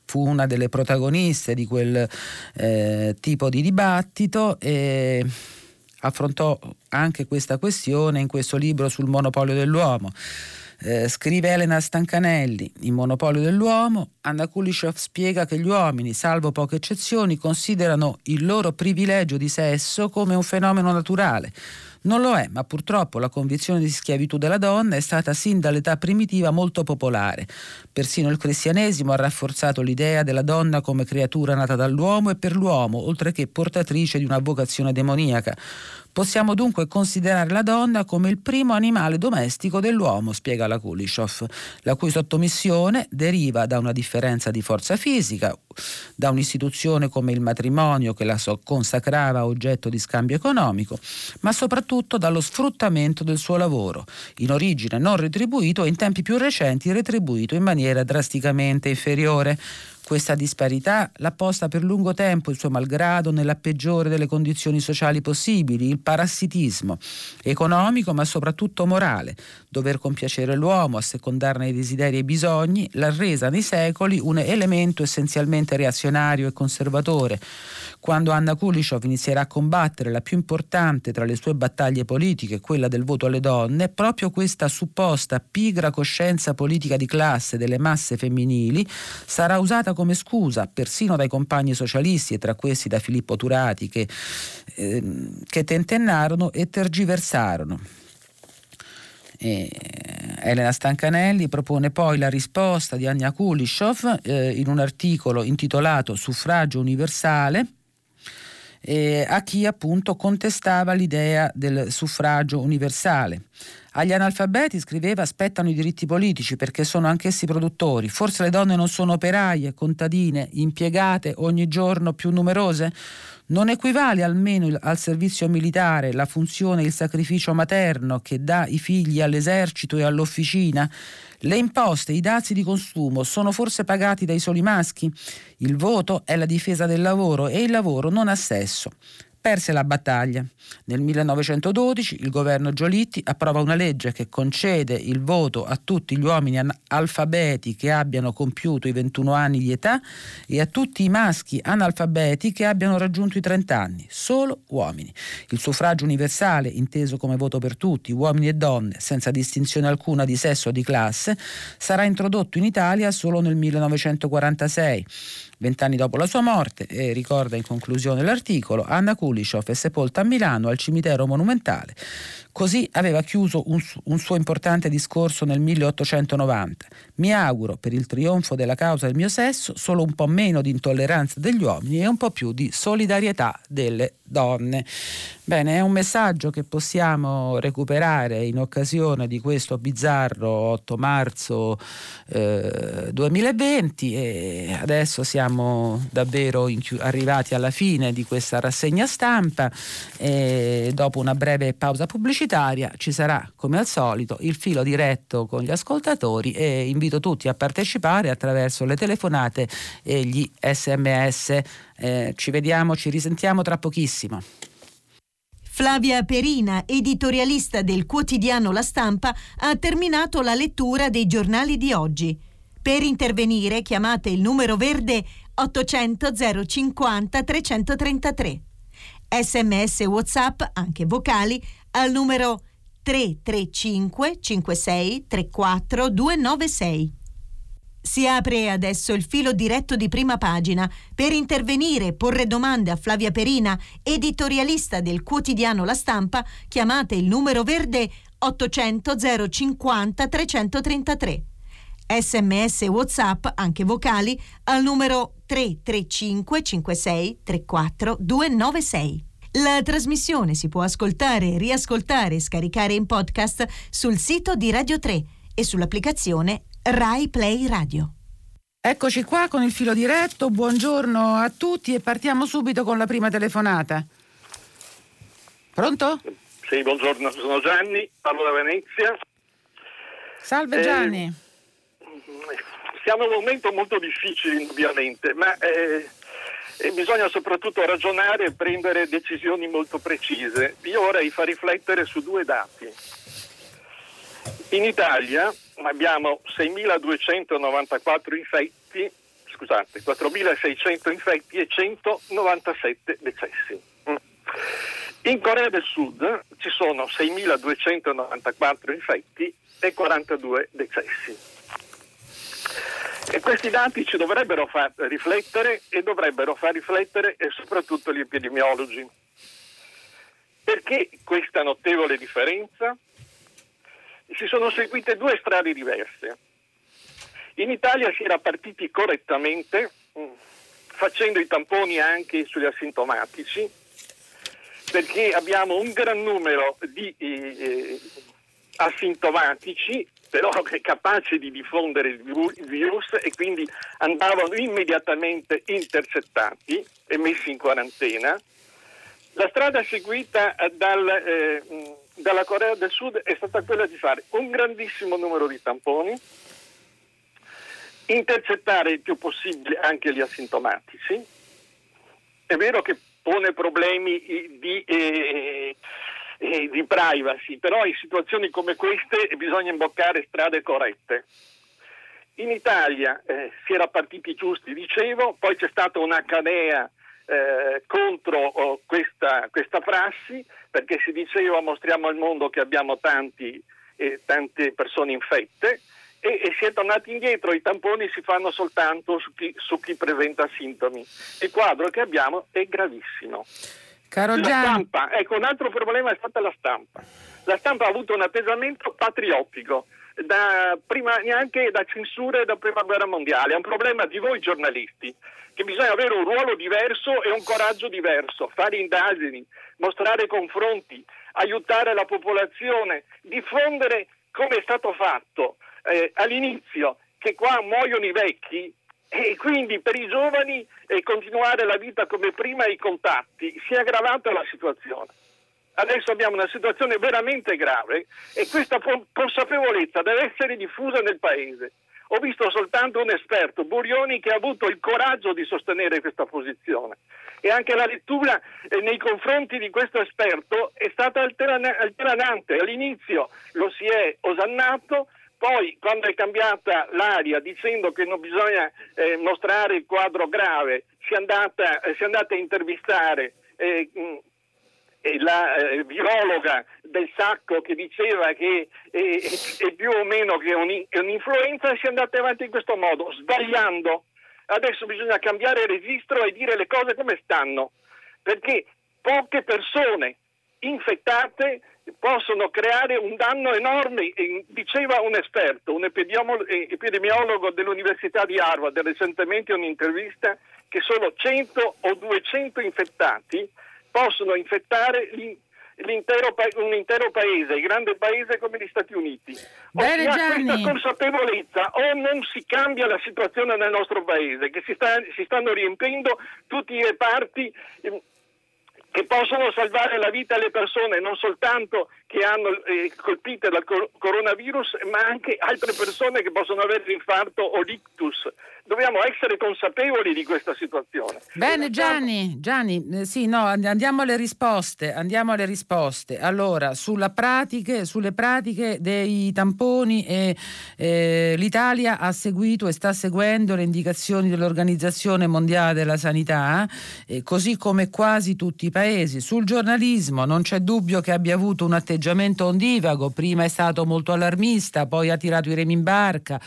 fu una delle protagoniste di quel eh, tipo di dibattito e affrontò anche questa questione in questo libro sul monopolio dell'uomo. Eh, scrive Elena Stancanelli, in Monopolio dell'uomo, Anna Kulishov spiega che gli uomini, salvo poche eccezioni, considerano il loro privilegio di sesso come un fenomeno naturale, non lo è, ma purtroppo la condizione di schiavitù della donna è stata sin dall'età primitiva molto popolare. Persino il cristianesimo ha rafforzato l'idea della donna come creatura nata dall'uomo e per l'uomo, oltre che portatrice di una vocazione demoniaca. Possiamo dunque considerare la donna come il primo animale domestico dell'uomo, spiega la Kulishov, la cui sottomissione deriva da una differenza di forza fisica, da un'istituzione come il matrimonio che la consacrava oggetto di scambio economico, ma soprattutto dallo sfruttamento del suo lavoro, in origine non retribuito e in tempi più recenti retribuito in maniera drasticamente inferiore. Questa disparità l'ha posta per lungo tempo il suo malgrado nella peggiore delle condizioni sociali possibili, il parassitismo, economico ma soprattutto morale. Dover compiacere l'uomo, assecondarne i desideri e i bisogni, l'ha resa nei secoli un elemento essenzialmente reazionario e conservatore. Quando Anna Kulishov inizierà a combattere la più importante tra le sue battaglie politiche, quella del voto alle donne, proprio questa supposta pigra coscienza politica di classe delle masse femminili sarà usata come scusa persino dai compagni socialisti e tra questi da Filippo Turati che, eh, che tentennarono e tergiversarono. E Elena Stancanelli propone poi la risposta di Anja Kulishov eh, in un articolo intitolato Suffragio universale eh, a chi appunto contestava l'idea del suffragio universale. Agli analfabeti, scriveva, aspettano i diritti politici perché sono anch'essi produttori. Forse le donne non sono operaie, contadine, impiegate ogni giorno più numerose? Non equivale almeno al servizio militare la funzione e il sacrificio materno che dà i figli all'esercito e all'officina? Le imposte, i dazi di consumo sono forse pagati dai soli maschi? Il voto è la difesa del lavoro e il lavoro non ha sesso perse la battaglia. Nel 1912 il governo Giolitti approva una legge che concede il voto a tutti gli uomini analfabeti che abbiano compiuto i 21 anni di età e a tutti i maschi analfabeti che abbiano raggiunto i 30 anni, solo uomini. Il suffragio universale, inteso come voto per tutti, uomini e donne, senza distinzione alcuna di sesso o di classe, sarà introdotto in Italia solo nel 1946 Vent'anni dopo la sua morte, e ricorda in conclusione l'articolo, Anna Kulishov è sepolta a Milano al cimitero monumentale. Così aveva chiuso un, un, suo importante discorso nel 1890. Mi auguro per il trionfo della causa del mio sesso solo un po' meno di intolleranza degli uomini e un po' più di solidarietà delle donne. Bene, è un messaggio che possiamo recuperare in occasione di questo bizzarro 8 marzo eh, 2020 e adesso siamo davvero chi- arrivati alla fine di questa rassegna stampa e dopo una breve pausa pubblicitaria ci sarà come al solito il filo diretto con gli ascoltatori e invito tutti a partecipare attraverso le telefonate e gli sms. Eh, ci vediamo, ci risentiamo tra pochissimo. Flavia Perina, editorialista del quotidiano La Stampa, ha terminato la lettura dei giornali di oggi. Per intervenire chiamate il numero verde 800 050 333. Sms WhatsApp, anche vocali, al numero 335 56 34 296. Si apre adesso il filo diretto di prima pagina per intervenire porre domande a Flavia Perina, editorialista del quotidiano La Stampa. Chiamate il numero verde 800 050 333. Sms WhatsApp, anche vocali, al numero 335 56 34 296. La trasmissione si può ascoltare, riascoltare e scaricare in podcast sul sito di Radio 3 e sull'applicazione Rai Play Radio. Eccoci qua con il filo diretto, buongiorno a tutti e partiamo subito con la prima telefonata. Pronto? Sì, buongiorno, sono Gianni, parlo da Venezia. Salve Gianni. Eh, siamo in un momento molto difficile indubbiamente, ma eh, bisogna soprattutto ragionare e prendere decisioni molto precise. Io vorrei far riflettere su due dati. In Italia abbiamo 6.294 infetti, scusate, 4.600 infetti e 197 decessi. Mm. In Corea del Sud ci sono 6.294 infetti e 42 decessi. E questi dati ci dovrebbero far riflettere e dovrebbero far riflettere e soprattutto gli epidemiologi. Perché questa notevole differenza? Si sono seguite due strade diverse. In Italia si era partiti correttamente mm, facendo i tamponi anche sugli asintomatici perché abbiamo un gran numero di eh, asintomatici però capaci di diffondere il virus e quindi andavano immediatamente intercettati e messi in quarantena. La strada seguita eh, dal, eh, dalla Corea del Sud è stata quella di fare un grandissimo numero di tamponi, intercettare il più possibile anche gli asintomatici. È vero che pone problemi di, eh, eh, di privacy, però in situazioni come queste bisogna imboccare strade corrette. In Italia eh, si era partiti giusti, dicevo, poi c'è stata una canea eh, contro oh, questa, questa, prassi perché si diceva mostriamo al mondo che abbiamo tanti, eh, tante persone infette e, e, si è tornati indietro, i tamponi si fanno soltanto su chi, su chi presenta sintomi. Il quadro che abbiamo è gravissimo. Caro la stampa, ecco, un altro problema è stata la stampa. La stampa ha avuto un atteggiamento patriottico, da prima, neanche da censure da prima guerra mondiale. È un problema di voi giornalisti, che bisogna avere un ruolo diverso e un coraggio diverso, fare indagini, mostrare confronti, aiutare la popolazione, diffondere come è stato fatto eh, all'inizio, che qua muoiono i vecchi, e quindi per i giovani eh, continuare la vita come prima e i contatti si è aggravata la situazione. Adesso abbiamo una situazione veramente grave e questa consapevolezza deve essere diffusa nel Paese. Ho visto soltanto un esperto, Burioni, che ha avuto il coraggio di sostenere questa posizione e anche la lettura eh, nei confronti di questo esperto è stata alteranante. All'inizio lo si è osannato, poi, quando è cambiata l'aria dicendo che non bisogna eh, mostrare il quadro grave, si è andata, eh, si è andata a intervistare eh, mm, la eh, virologa del sacco che diceva che è più o meno che un, un'influenza si è andata avanti in questo modo, sbagliando. Adesso bisogna cambiare registro e dire le cose come stanno, perché poche persone infettate possono creare un danno enorme. Diceva un esperto, un epidemiologo dell'Università di Harvard, recentemente in un'intervista, che solo 100 o 200 infettati possono infettare l'intero, un intero paese, il grande paese come gli Stati Uniti. Bene, o si ha questa consapevolezza o non si cambia la situazione nel nostro paese, che si, sta, si stanno riempendo tutti i reparti che possono salvare la vita alle persone, non soltanto che hanno eh, colpite dal coronavirus, ma anche altre persone che possono avere l'infarto o l'ictus. Dobbiamo essere consapevoli di questa situazione. Bene Gianni, Gianni eh, sì, no, andiamo alle risposte, andiamo alle risposte. Allora, pratiche, sulle pratiche dei tamponi eh, eh, l'Italia ha seguito e sta seguendo le indicazioni dell'Organizzazione Mondiale della Sanità, eh, così come quasi tutti i paesi. Sul giornalismo non c'è dubbio che abbia avuto un atteggiamento ondivago, prima è stato molto allarmista, poi ha tirato i remi in barca,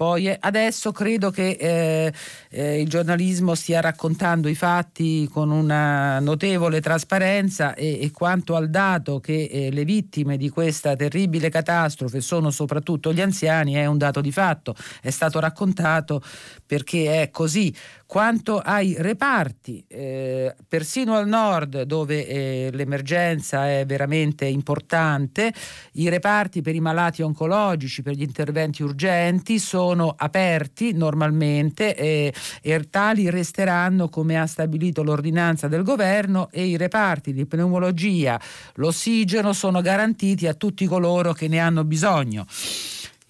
poi adesso credo che eh, eh, il giornalismo stia raccontando i fatti con una notevole trasparenza e, e quanto al dato che eh, le vittime di questa terribile catastrofe sono soprattutto gli anziani è un dato di fatto, è stato raccontato perché è così. Quanto ai reparti, eh, persino al nord dove eh, l'emergenza è veramente importante, i reparti per i malati oncologici, per gli interventi urgenti sono aperti normalmente e, e tali resteranno come ha stabilito l'ordinanza del governo e i reparti di pneumologia, l'ossigeno sono garantiti a tutti coloro che ne hanno bisogno.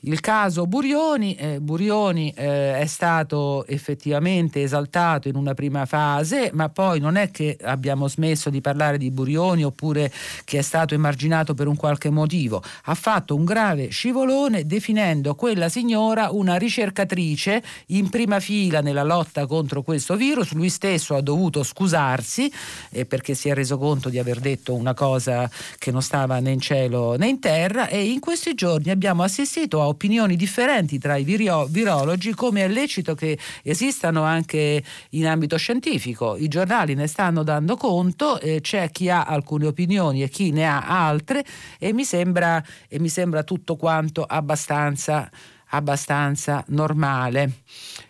Il caso Burioni, eh, Burioni eh, è stato effettivamente esaltato in una prima fase, ma poi non è che abbiamo smesso di parlare di Burioni oppure che è stato emarginato per un qualche motivo. Ha fatto un grave scivolone definendo quella signora una ricercatrice in prima fila nella lotta contro questo virus. Lui stesso ha dovuto scusarsi eh, perché si è reso conto di aver detto una cosa che non stava né in cielo né in terra e in questi giorni abbiamo assistito a opinioni differenti tra i viro- virologi, come è lecito che esistano anche in ambito scientifico. I giornali ne stanno dando conto, eh, c'è chi ha alcune opinioni e chi ne ha altre e mi sembra, e mi sembra tutto quanto abbastanza, abbastanza normale.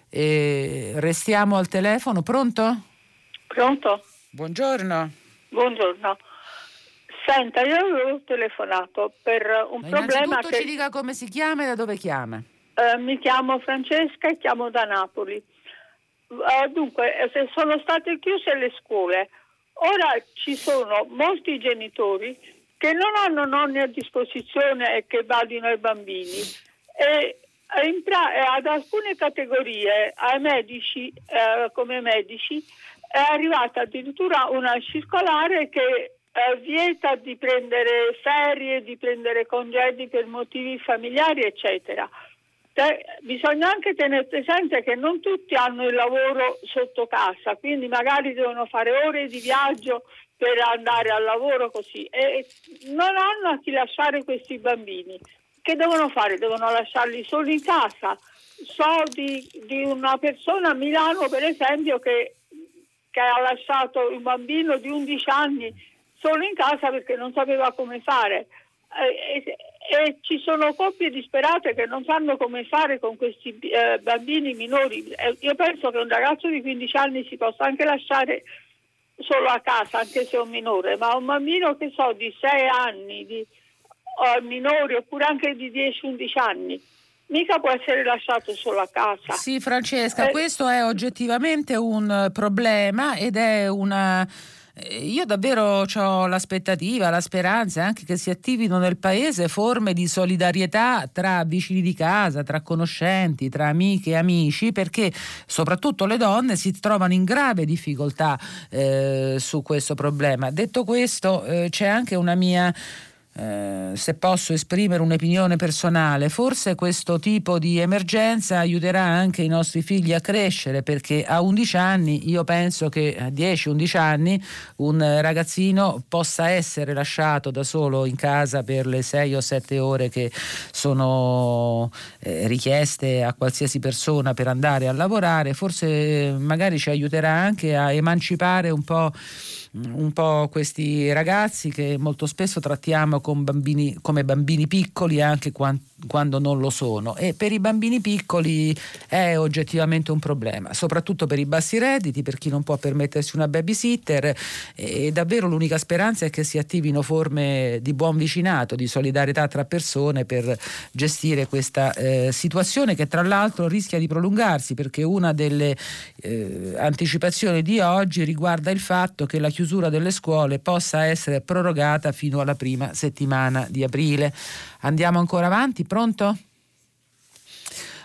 E restiamo al telefono, pronto? Pronto? Buongiorno. Buongiorno. Senta, io avevo telefonato per un Ma problema che... ci dica come si chiama e da dove chiama. Eh, mi chiamo Francesca e chiamo da Napoli. Eh, dunque, eh, sono state chiuse le scuole. Ora ci sono molti genitori che non hanno nonni a disposizione e che badino ai bambini. E pra- ad alcune categorie, ai medici, eh, come medici, è arrivata addirittura una circolare che vieta di prendere ferie, di prendere congedi per motivi familiari, eccetera. Te, bisogna anche tenere presente che non tutti hanno il lavoro sotto casa, quindi magari devono fare ore di viaggio per andare al lavoro così e non hanno a chi lasciare questi bambini. Che devono fare? Devono lasciarli soli in casa. So di, di una persona a Milano, per esempio, che, che ha lasciato un bambino di 11 anni solo in casa perché non sapeva come fare. E, e, e ci sono coppie disperate che non sanno come fare con questi eh, bambini minori. E io penso che un ragazzo di 15 anni si possa anche lasciare solo a casa, anche se è un minore, ma un bambino che so di 6 anni, di uh, minori oppure anche di 10-11 anni, mica può essere lasciato solo a casa. Sì, Francesca, eh, questo è oggettivamente un problema ed è una eh, io davvero ho l'aspettativa, la speranza anche che si attivino nel paese forme di solidarietà tra vicini di casa, tra conoscenti, tra amiche e amici, perché soprattutto le donne si trovano in grave difficoltà eh, su questo problema. Detto questo, eh, c'è anche una mia eh, se posso esprimere un'opinione personale, forse questo tipo di emergenza aiuterà anche i nostri figli a crescere perché a 11 anni, io penso che a 10-11 anni un ragazzino possa essere lasciato da solo in casa per le 6 o 7 ore che sono eh, richieste a qualsiasi persona per andare a lavorare, forse magari ci aiuterà anche a emancipare un po' un po' questi ragazzi che molto spesso trattiamo bambini, come bambini piccoli anche quando quando non lo sono e per i bambini piccoli è oggettivamente un problema, soprattutto per i bassi redditi, per chi non può permettersi una babysitter e davvero l'unica speranza è che si attivino forme di buon vicinato, di solidarietà tra persone per gestire questa eh, situazione che tra l'altro rischia di prolungarsi perché una delle eh, anticipazioni di oggi riguarda il fatto che la chiusura delle scuole possa essere prorogata fino alla prima settimana di aprile. Andiamo ancora avanti, pronto?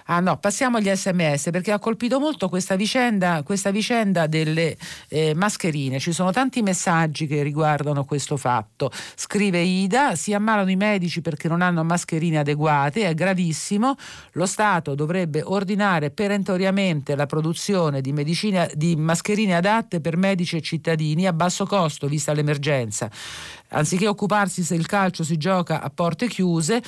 Ah no, passiamo agli sms perché ha colpito molto questa vicenda, questa vicenda delle eh, mascherine. Ci sono tanti messaggi che riguardano questo fatto. Scrive Ida, si ammalano i medici perché non hanno mascherine adeguate, è gravissimo. Lo Stato dovrebbe ordinare perentoriamente la produzione di, medicina, di mascherine adatte per medici e cittadini a basso costo vista l'emergenza. Anziché occuparsi se il calcio si gioca a porte chiuse,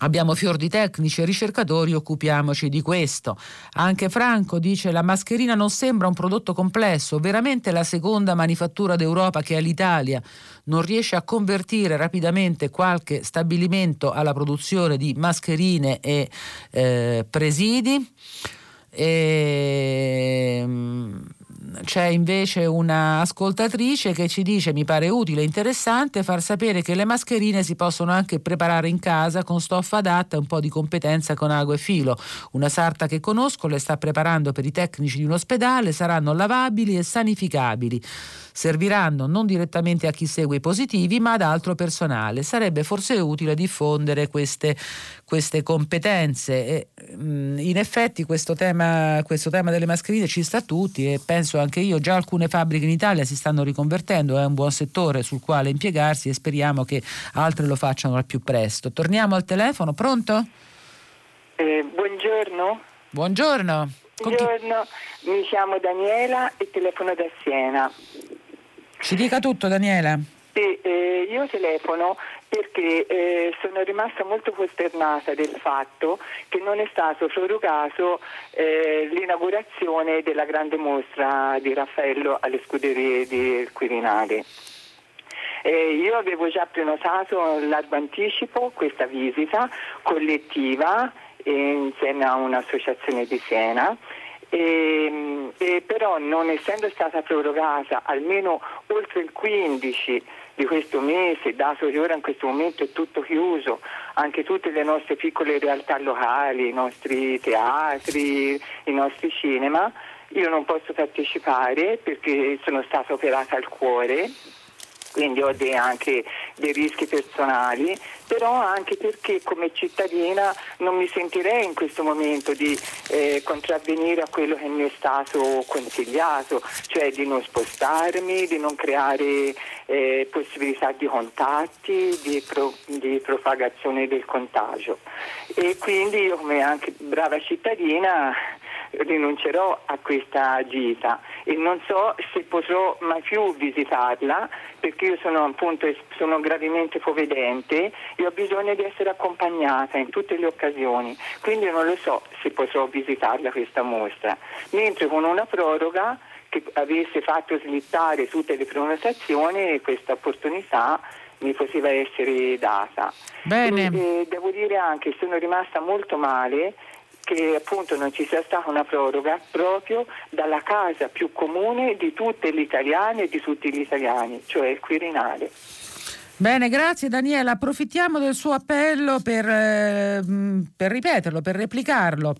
Abbiamo fior di tecnici e ricercatori, occupiamoci di questo. Anche Franco dice la mascherina non sembra un prodotto complesso, veramente la seconda manifattura d'Europa che è l'Italia non riesce a convertire rapidamente qualche stabilimento alla produzione di mascherine e eh, presidi. E, ehm, c'è invece una ascoltatrice che ci dice mi pare utile e interessante far sapere che le mascherine si possono anche preparare in casa con stoffa adatta e un po' di competenza con ago e filo. Una sarta che conosco le sta preparando per i tecnici di un ospedale, saranno lavabili e sanificabili serviranno non direttamente a chi segue i positivi ma ad altro personale. Sarebbe forse utile diffondere queste, queste competenze. E, mm, in effetti questo tema, questo tema delle mascherine ci sta a tutti e penso anche io, già alcune fabbriche in Italia si stanno riconvertendo, è un buon settore sul quale impiegarsi e speriamo che altre lo facciano al più presto. Torniamo al telefono, pronto? Eh, buongiorno. Buongiorno. Buongiorno, mi chiamo Daniela e telefono da Siena. Ci dica tutto Daniela. Sì, eh, io telefono perché eh, sono rimasta molto costernata del fatto che non è stato prorogato eh, l'inaugurazione della grande mostra di Raffaello alle scuderie del Quirinale. Eh, io avevo già prenotato largo anticipo questa visita collettiva eh, insieme a un'associazione di Siena e, e però non essendo stata prorogata almeno oltre il 15 di questo mese, dato che ora in questo momento è tutto chiuso, anche tutte le nostre piccole realtà locali, i nostri teatri, i nostri cinema, io non posso partecipare perché sono stata operata al cuore quindi ho dei, anche dei rischi personali, però anche perché come cittadina non mi sentirei in questo momento di eh, contravvenire a quello che mi è stato consigliato, cioè di non spostarmi, di non creare eh, possibilità di contatti, di, pro, di propagazione del contagio. E quindi io come anche brava cittadina rinuncerò a questa gita e non so se potrò mai più visitarla perché io sono appunto sono gravemente povedente e ho bisogno di essere accompagnata in tutte le occasioni, quindi non lo so se potrò visitarla questa mostra, mentre con una proroga che avesse fatto slittare tutte le prenotazioni questa opportunità mi poteva essere data. Bene. E, e devo dire anche che sono rimasta molto male che appunto non ci sia stata una proroga proprio dalla casa più comune di tutte le italiane e di tutti gli italiani, cioè il Quirinale. Bene, grazie Daniela. Approfittiamo del suo appello per, eh, per ripeterlo, per replicarlo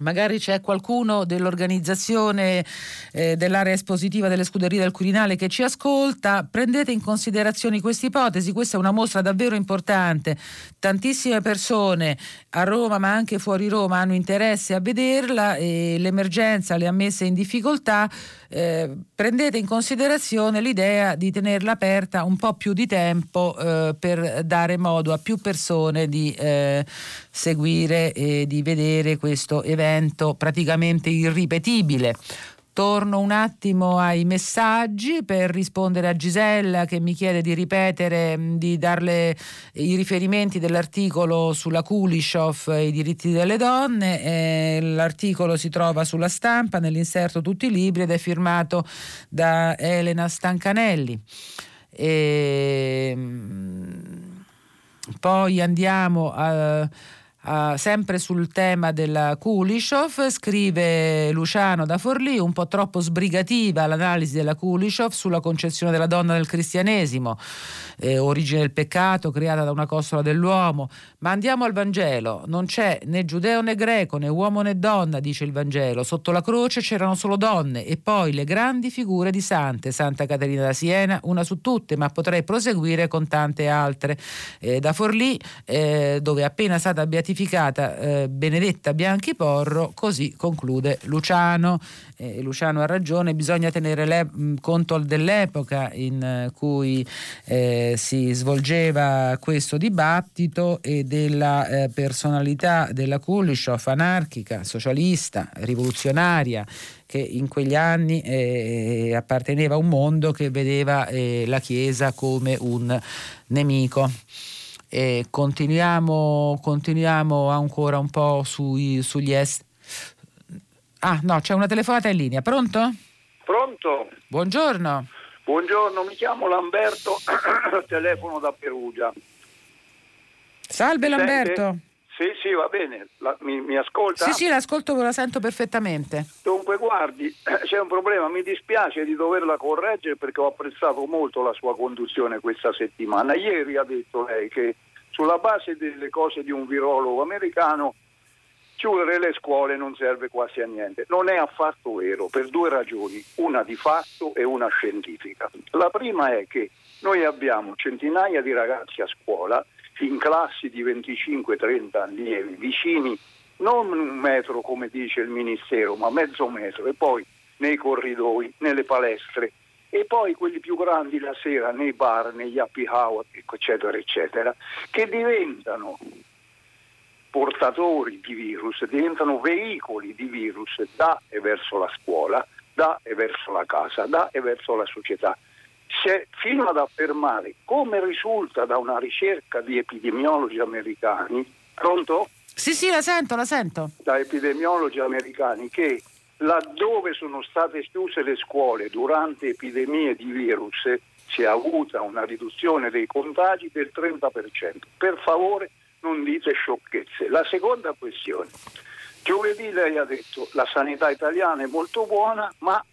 magari c'è qualcuno dell'organizzazione eh, dell'area espositiva delle scuderie del Quirinale che ci ascolta, prendete in considerazione questa ipotesi, questa è una mostra davvero importante, tantissime persone a Roma ma anche fuori Roma hanno interesse a vederla e l'emergenza le ha messe in difficoltà, eh, prendete in considerazione l'idea di tenerla aperta un po' più di tempo eh, per dare modo a più persone di eh, seguire e di vedere questo evento praticamente irripetibile. Torno un attimo ai messaggi per rispondere a Gisella che mi chiede di ripetere, di darle i riferimenti dell'articolo sulla Kulishov e i diritti delle donne. Eh, l'articolo si trova sulla stampa, nell'inserto tutti i libri ed è firmato da Elena Stancanelli. E, ehm, poi andiamo a Uh, sempre sul tema della Kulishov, scrive Luciano da Forlì, un po' troppo sbrigativa l'analisi della Kulishov sulla concezione della donna nel cristianesimo, eh, origine del peccato creata da una costola dell'uomo. Ma andiamo al Vangelo, non c'è né giudeo né greco, né uomo né donna, dice il Vangelo. Sotto la croce c'erano solo donne e poi le grandi figure di sante, Santa Caterina da Siena, una su tutte, ma potrei proseguire con tante altre. Eh, da Forlì, eh, dove è appena stata beatificata beatificata eh, Benedetta Bianchi Porro, così conclude Luciano. Eh, Luciano ha ragione, bisogna tenere le, mh, conto dell'epoca in uh, cui eh, si svolgeva questo dibattito e della eh, personalità della Kulishov, anarchica, socialista, rivoluzionaria, che in quegli anni eh, apparteneva a un mondo che vedeva eh, la Chiesa come un nemico. E continuiamo, continuiamo ancora un po' sui, sugli est. Ah, no, c'è una telefonata in linea. Pronto? Pronto? Buongiorno. Buongiorno, mi chiamo Lamberto, (coughs) telefono da Perugia. Salve Lamberto. sente? Sì, sì, va bene. La, mi, mi, ascolta? Sì, sì, l'ascolto, la sento perfettamente. Dunque, guardi, c'è un problema. Mi dispiace di doverla correggere perché ho apprezzato molto la sua conduzione questa settimana. Ieri ha detto lei che sulla base delle cose di un virologo americano chiudere le scuole non serve quasi a niente. Non è affatto vero per due ragioni, una di fatto e una scientifica. La prima è che noi abbiamo centinaia di ragazzi a scuola in classi di 25-30 allievi, vicini non un metro come dice il Ministero, ma mezzo metro e poi nei corridoi, nelle palestre e poi quelli più grandi la sera nei bar, negli happy hour, eccetera, eccetera, che diventano portatori di virus, diventano veicoli di virus da e verso la scuola, da e verso la casa, da e verso la società se, fino ad affermare, come risulta da una ricerca di epidemiologi americani, pronto? Sì, sì, la sento, la sento. Da epidemiologi americani che laddove sono state chiuse le scuole durante epidemie di virus si è avuta una riduzione dei contagi del 30%. Per favore non dite sciocchezze. La seconda questione. Giovedì lei ha detto la sanità italiana è molto buona ma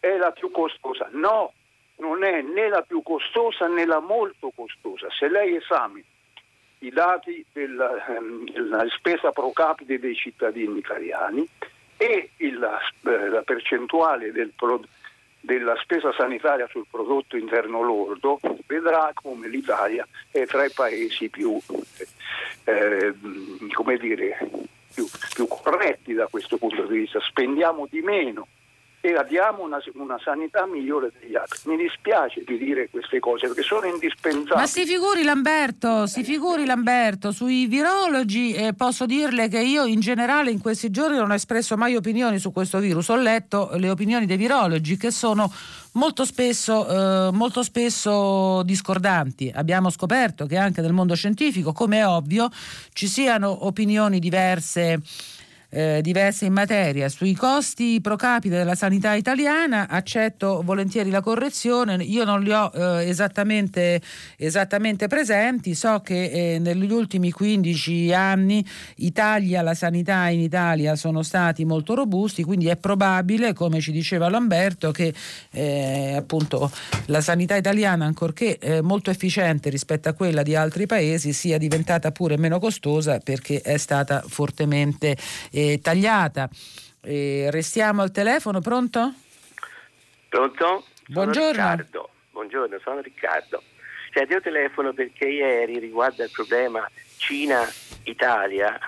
è la più costosa. No, non è né la più costosa né la molto costosa. Se lei esamina i dati della, ehm, della spesa pro capite dei cittadini italiani e il, eh, la percentuale del della spesa sanitaria sul prodotto interno lordo, vedrà come l'Italia è tra i paesi più, eh, dire, più, più corretti da questo punto di vista. Spendiamo di meno e abbiamo una, una, sanità migliore degli altri. Mi dispiace di dire queste cose perché sono indispensabili. Ma si figuri Lamberto, si figuri Lamberto, sui virologi eh, posso dirle che io in generale in questi giorni non ho espresso mai opinioni su questo virus, ho letto le opinioni dei virologi che sono molto spesso, eh, molto spesso discordanti. Abbiamo scoperto che anche nel mondo scientifico, come è ovvio, ci siano opinioni diverse eh, diverse in materia. Sui costi pro capite della sanità italiana accetto volentieri la correzione, io non li ho eh, esattamente, esattamente, presenti, so che eh, negli ultimi 15 anni i tagli alla sanità in Italia sono stati molto robusti, quindi è probabile, come ci diceva Lamberto, che eh, appunto la sanità italiana, ancorché eh, molto efficiente rispetto a quella di altri paesi, sia diventata pure meno costosa perché è stata fortemente eh, tagliata. Eh, restiamo al telefono, pronto? Pronto? Buongiorno. Riccardo. Buongiorno, sono Riccardo. Cioè, io telefono perché ieri riguardo al problema Cina-Italia,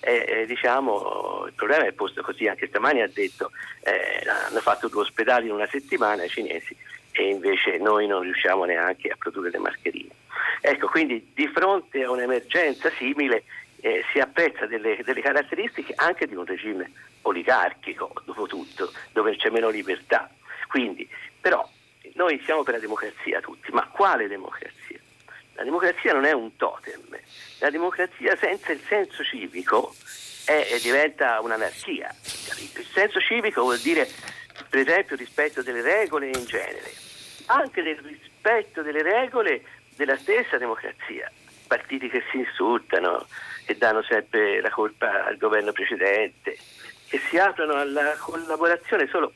eh, eh, diciamo, il problema è posto così, anche stamani ha detto eh, hanno fatto due ospedali in una settimana i cinesi e invece noi non riusciamo neanche a produrre le mascherine. Ecco, quindi di fronte a un'emergenza simile eh, si apprezza delle, delle, caratteristiche anche di un regime oligarchico, (laughs) dopo tutto, dove c'è meno libertà. Quindi, però, noi siamo per la democrazia tutti, ma quale democrazia? La democrazia non è un totem, la democrazia senza il senso civico è, è, diventa un'anarchia. Il senso civico vuol dire, per esempio, rispetto delle regole in genere, anche del rispetto delle regole della stessa democrazia. Partiti che si insultano, che danno sempre la colpa al governo precedente, che si aprono alla collaborazione solo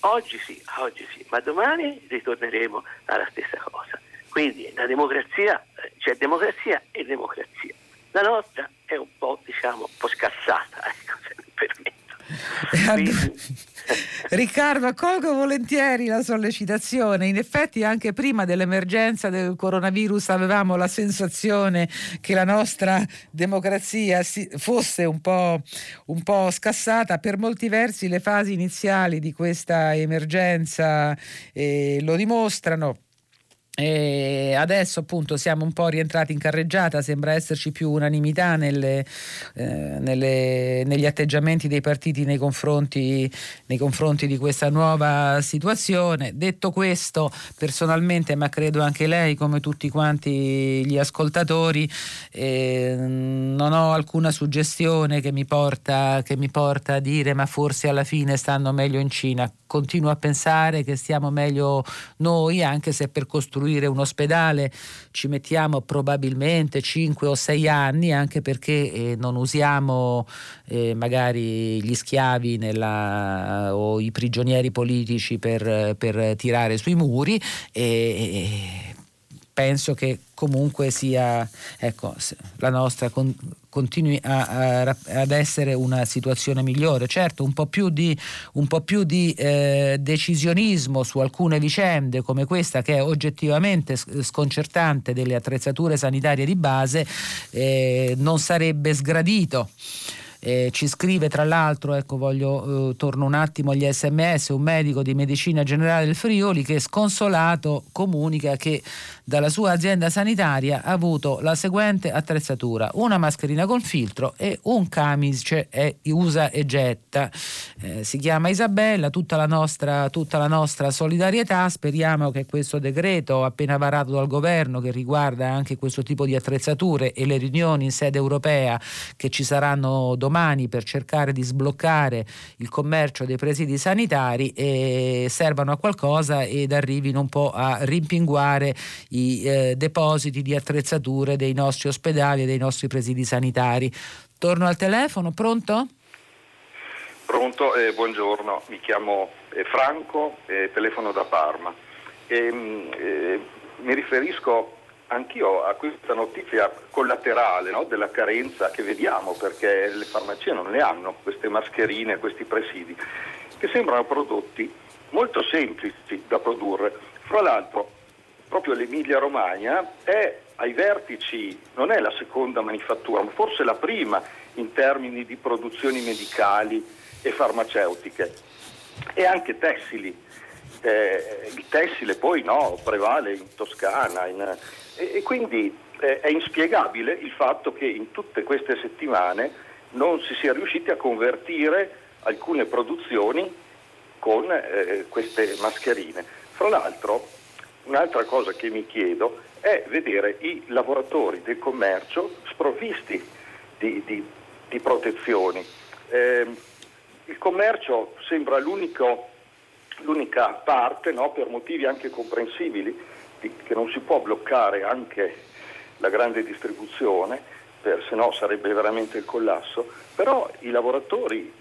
oggi sì, oggi sì, ma domani ritorneremo alla stessa cosa. Quindi la democrazia, c'è democrazia e democrazia. La nostra è un po', diciamo, un po' scassata, (laughs) ecco, se mi permette. Riccardo, accolgo volentieri la sollecitazione. In effetti, anche prima dell'emergenza del coronavirus avevamo la sensazione che la nostra democrazia fosse un po', un po scassata. Per molti versi, le fasi iniziali di questa emergenza eh, lo dimostrano. E adesso appunto siamo un po' rientrati in carreggiata, sembra esserci più unanimità nelle, eh, nelle, negli atteggiamenti dei partiti nei confronti, nei confronti, di questa nuova situazione. Detto questo, personalmente, ma credo anche lei, come tutti quanti gli ascoltatori, eh, non ho alcuna suggestione che mi, porta, che mi porta a dire ma forse alla fine stanno meglio in Cina. Continuo a pensare che stiamo meglio noi, anche se per costruire costruire un ospedale ci mettiamo probabilmente 5 o 6 anni, anche perché eh, non usiamo eh, magari gli schiavi nella, o i prigionieri politici per, per tirare sui muri. E, penso che comunque sia ecco, la nostra con, continui a, a, ad essere una situazione migliore. Certo, un po' più di, po più di eh, decisionismo su alcune vicende come questa che è oggettivamente sconcertante delle attrezzature sanitarie di base eh, non sarebbe sgradito. Eh, ci scrive tra l'altro, ecco voglio, eh, torno un attimo agli sms, un medico di medicina generale del Friuli che sconsolato comunica che dalla sua azienda sanitaria ha avuto la seguente attrezzatura, una mascherina con filtro e un camice e usa e getta. Eh, si chiama Isabella, tutta la, nostra, tutta la nostra solidarietà, speriamo che questo decreto appena varato dal governo che riguarda anche questo tipo di attrezzature e le riunioni in sede europea che ci saranno domani per cercare di sbloccare il commercio dei presidi sanitari eh, servano a qualcosa ed arrivino un po' a rimpinguare eh, depositi di attrezzature dei nostri ospedali e dei nostri presidi sanitari. Torno al telefono, pronto? Pronto, eh, buongiorno, mi chiamo eh, Franco, telefono da Parma. Ehm, eh, mi riferisco anch'io a questa notizia collaterale no, della carenza che vediamo perché le farmacie non le hanno queste mascherine, questi presidi, che sembrano prodotti molto semplici da produrre. Fra l'altro proprio l'Emilia Romagna è ai vertici, non è la seconda manifattura, ma forse la prima in termini di produzioni medicali e farmaceutiche e anche tessili. Eh, il tessile poi no, prevale in Toscana in, e, e, quindi eh, è inspiegabile il fatto che in tutte queste settimane non si sia riusciti a convertire alcune produzioni con eh, queste mascherine. Fra l'altro Un'altra cosa che mi chiedo è vedere i lavoratori del commercio sprovvisti di, di, di protezioni. Eh, il commercio sembra l'unica parte, no, per motivi anche comprensibili, di, che non si può bloccare anche la grande distribuzione, per, se no sarebbe veramente il collasso, però i lavoratori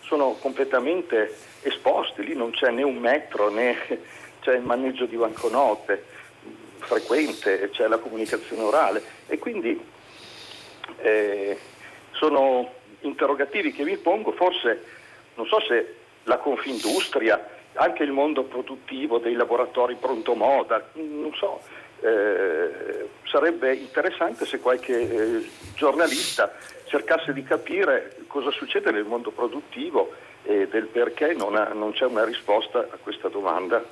sono completamente esposti, lì non c'è né un metro né c'è il maneggio di banconote frequente, c'è la comunicazione orale. E quindi eh, sono interrogativi che mi pongo, forse non so se la Confindustria, anche il mondo produttivo dei laboratori pronto moda, non so, eh, sarebbe interessante se qualche eh, giornalista cercasse di capire cosa succede nel mondo produttivo e del perché non, ha, non c'è una risposta a questa domanda.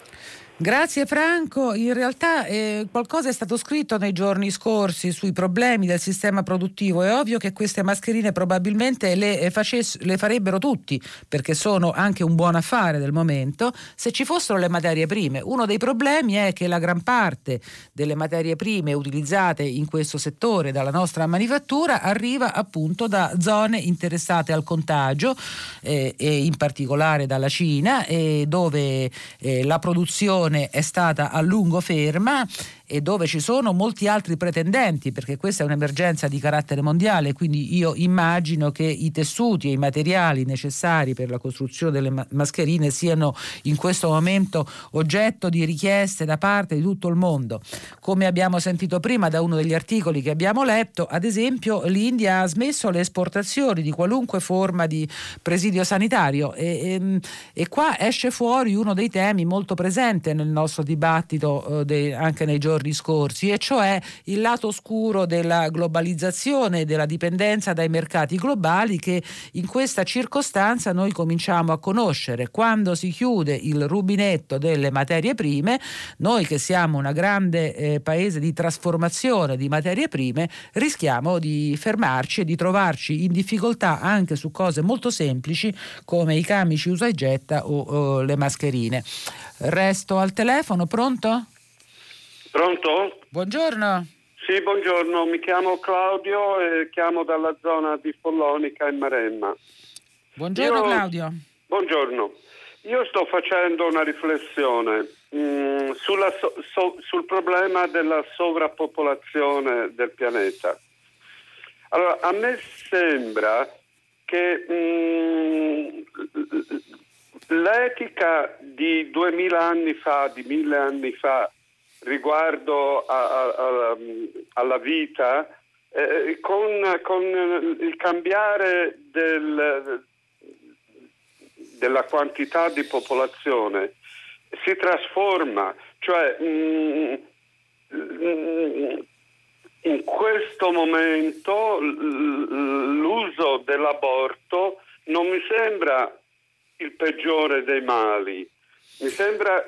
Grazie Franco, in realtà eh, qualcosa è stato scritto nei giorni scorsi sui problemi del sistema produttivo, è ovvio che queste mascherine probabilmente le, eh, facess- le, farebbero tutti perché sono anche un buon affare del momento se ci fossero le materie prime. Uno dei problemi è che la gran parte delle materie prime utilizzate in questo settore dalla nostra manifattura arriva appunto da zone interessate al contagio eh, e in particolare dalla Cina dove eh, la produzione produzione è stata a lungo ferma e dove ci sono molti altri pretendenti, perché questa è un'emergenza di carattere mondiale, quindi io immagino che i tessuti e i materiali necessari per la costruzione delle mascherine siano in questo momento oggetto di richieste da parte di tutto il mondo. Come abbiamo sentito prima da uno degli articoli che abbiamo letto, ad esempio l'India ha smesso le esportazioni di qualunque forma di presidio sanitario e, e, ehm, e qua esce fuori uno dei temi molto presente nel nostro dibattito eh, de, anche nei giorni giorni scorsi, e cioè il lato oscuro della globalizzazione e della dipendenza dai mercati globali che in questa circostanza noi cominciamo a conoscere. Quando si chiude il rubinetto delle materie prime, noi che siamo un grande eh, paese di trasformazione di materie prime, rischiamo di fermarci e di trovarci in difficoltà anche su cose molto semplici come i camici usa e getta o, o le mascherine. Resto al telefono, pronto? Pronto? Buongiorno. Sì, buongiorno, mi chiamo Claudio e chiamo dalla zona di Follonica in Maremma. Buongiorno Io... Claudio. Buongiorno. Io sto facendo una riflessione mh, sulla, so, so, sul problema della sovrappopolazione del pianeta. Allora, a me sembra che mh, l'etica di duemila anni fa, di mille anni fa, riguardo a, a, alla vita, eh, con, con, il cambiare del, della quantità di popolazione si trasforma, cioè mh, mh, in questo momento l'uso dell'aborto non mi sembra il peggiore dei mali, mi sembra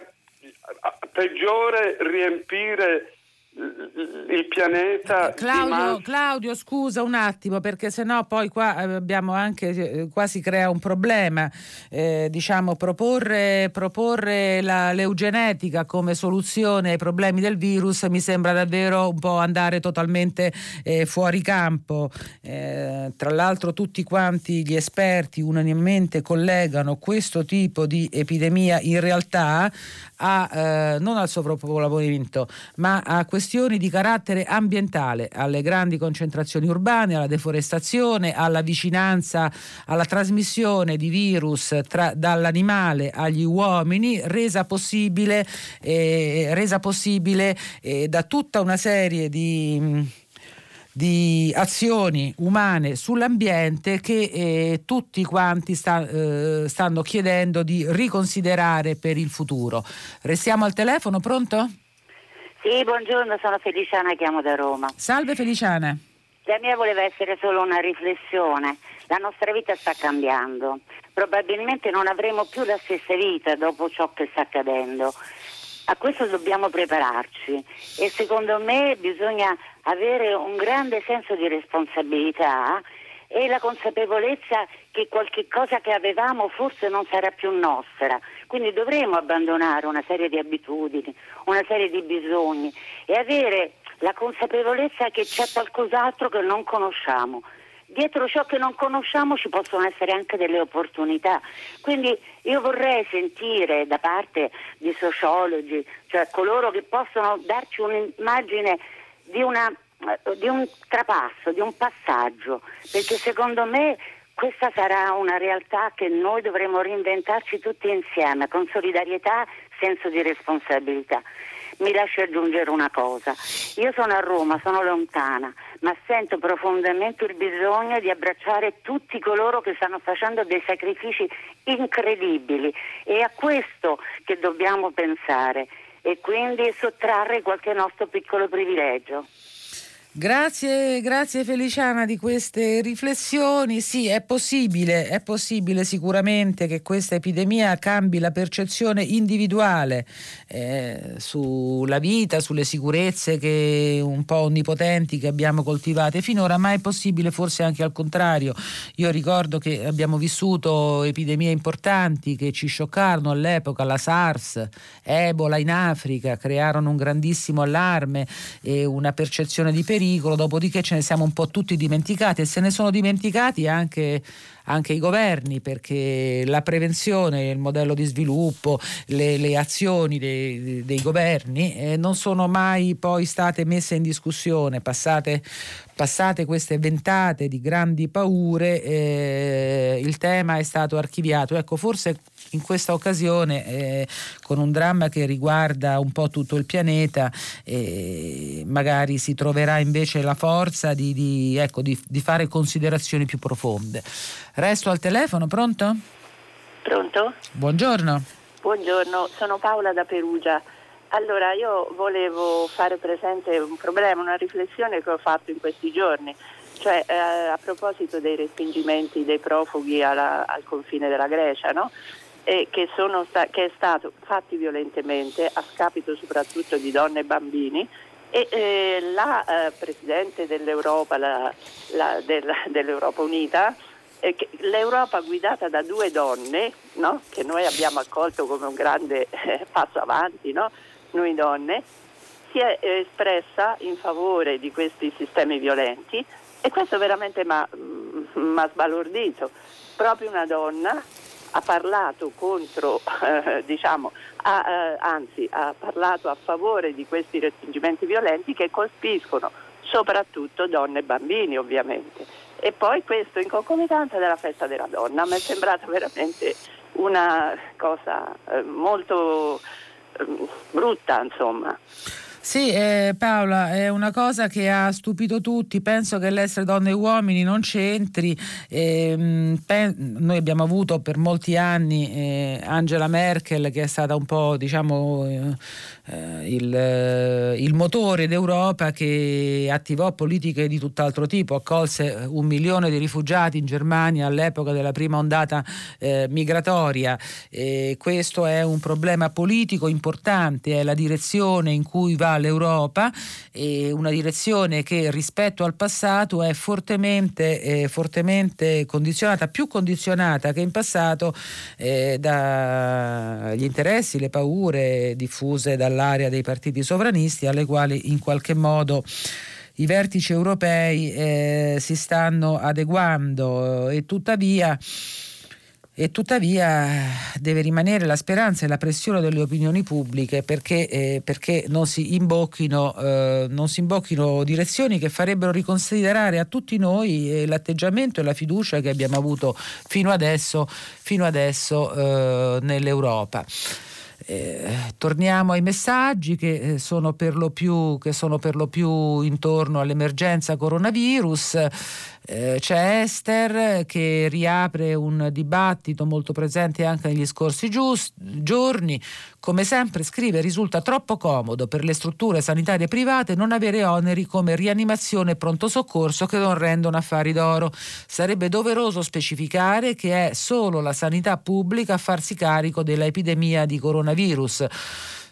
peggiore riempire il pianeta. Claudio, Claudio, scusa un attimo, perché sennò poi qua eh, abbiamo anche eh, qua si crea un problema. Eh, diciamo, proporre, proporre la, l'eugenetica come soluzione ai problemi del virus mi sembra davvero un po' andare totalmente eh, fuori campo. Eh, tra l'altro, tutti quanti gli esperti unanimemente collegano questo tipo di epidemia in realtà a, eh, non al sovrappopolamento, ma a questioni di carattere ambientale, alle grandi concentrazioni urbane, alla deforestazione, alla vicinanza, alla trasmissione di virus tra, dall'animale agli uomini, resa possibile, eh, resa possibile eh, da tutta una serie di di azioni umane sull'ambiente che eh, tutti quanti sta, eh, stanno chiedendo di riconsiderare per il futuro. Restiamo al telefono, pronto? Sì, buongiorno, sono Feliciana, chiamo da Roma. Salve Feliciana. La mia voleva essere solo una riflessione. La nostra vita sta cambiando. Probabilmente non avremo più la stessa vita dopo ciò che sta accadendo. A questo dobbiamo prepararci e secondo me bisogna avere un grande senso di responsabilità e la consapevolezza che qualche cosa che avevamo forse non sarà più nostra. Quindi dovremo abbandonare una serie di abitudini, una serie di bisogni e avere la consapevolezza che c'è qualcos'altro che non conosciamo. Dietro ciò che non conosciamo ci possono essere anche delle opportunità. Quindi io vorrei sentire da parte di sociologi, cioè coloro che possono darci un'immagine di, una, di un trapasso, di un passaggio, perché secondo me questa sarà una realtà che noi dovremo reinventarci tutti insieme, con solidarietà, senso di responsabilità. Mi lascio aggiungere una cosa, io sono a Roma, sono lontana, ma sento profondamente il bisogno di abbracciare tutti coloro che stanno facendo dei sacrifici incredibili e a questo che dobbiamo pensare e quindi sottrarre qualche nostro piccolo privilegio. Grazie, grazie Feliciana di queste riflessioni. Sì, è possibile, è possibile sicuramente che questa epidemia cambi la percezione individuale eh, sulla vita, sulle sicurezze che un po' onnipotenti che abbiamo coltivate finora, ma è possibile forse anche al contrario. Io ricordo che abbiamo vissuto epidemie importanti che ci scioccarono all'epoca, la SARS, Ebola in Africa, crearono un grandissimo allarme e una percezione di pericolo pericolo, dopodiché ce ne siamo un po' tutti dimenticati e se ne sono dimenticati anche, anche i governi perché la prevenzione, il modello di sviluppo, le, le azioni dei, dei governi eh, non sono mai poi state messe in discussione, passate, passate queste ventate di grandi paure, eh, il tema è stato archiviato. Ecco, forse in questa occasione, eh, con un dramma che riguarda un po' tutto il pianeta, eh, magari si troverà invece la forza di, di, ecco, di, di fare considerazioni più profonde. Resto al telefono, pronto? Pronto? Buongiorno. Buongiorno, sono Paola da Perugia. Allora, io volevo fare presente un problema, una riflessione che ho fatto in questi giorni, cioè eh, a proposito dei respingimenti dei profughi alla, al confine della Grecia, no? E che, sta- che, è stato fatti violentemente a scapito soprattutto di donne e bambini e eh, la eh, Presidente dell'Europa, la, la, del, dell'Europa Unita, eh, l'Europa guidata da due donne, no? che noi abbiamo accolto come un grande eh, passo avanti, no? noi donne, si è espressa in favore di questi sistemi violenti e questo veramente mi ha mm, sbalordito. Proprio una donna ha parlato contro, eh, diciamo, ha, eh, anzi ha parlato a favore di questi respingimenti violenti che colpiscono soprattutto donne e bambini ovviamente. E poi questo in concomitanza della festa della donna, mi è sembrata veramente una cosa eh, molto eh, brutta insomma. Sì, eh, Paola, è una cosa che ha stupito tutti. Penso che l'essere donne e uomini non c'entri. Eh, pen- noi abbiamo avuto per molti anni eh, Angela Merkel, che è stata un po' diciamo, eh, eh, il, eh, il, motore d'Europa, che attivò politiche di tutt'altro tipo. Accolse un milione di rifugiati in Germania all'epoca della prima ondata migratoria. questo è un problema politico importante, è la direzione in cui va l'Europa, una direzione che rispetto al passato è fortemente, eh, fortemente condizionata, più condizionata che in passato eh, dagli interessi, le paure diffuse dall'area dei partiti sovranisti alle quali in qualche modo i vertici europei eh, si stanno adeguando. E tuttavia e tuttavia deve rimanere la speranza e la pressione delle opinioni pubbliche perché, eh, perché non, si imbocchino, eh, non, si imbocchino, direzioni che farebbero riconsiderare a tutti noi eh, l'atteggiamento e la fiducia che abbiamo avuto fino adesso, fino adesso eh, nell'Europa. Eh, torniamo ai messaggi che eh, sono, più, che sono per lo più intorno all'emergenza coronavirus. Eh, c'è Esther che riapre un dibattito molto presente anche negli scorsi gius- giorni. Come sempre scrive risulta troppo comodo per le strutture sanitarie private non avere oneri come rianimazione e pronto soccorso che non rendono affari d'oro. Sarebbe doveroso specificare che è solo la sanità pubblica a farsi carico dell'epidemia di coronavirus.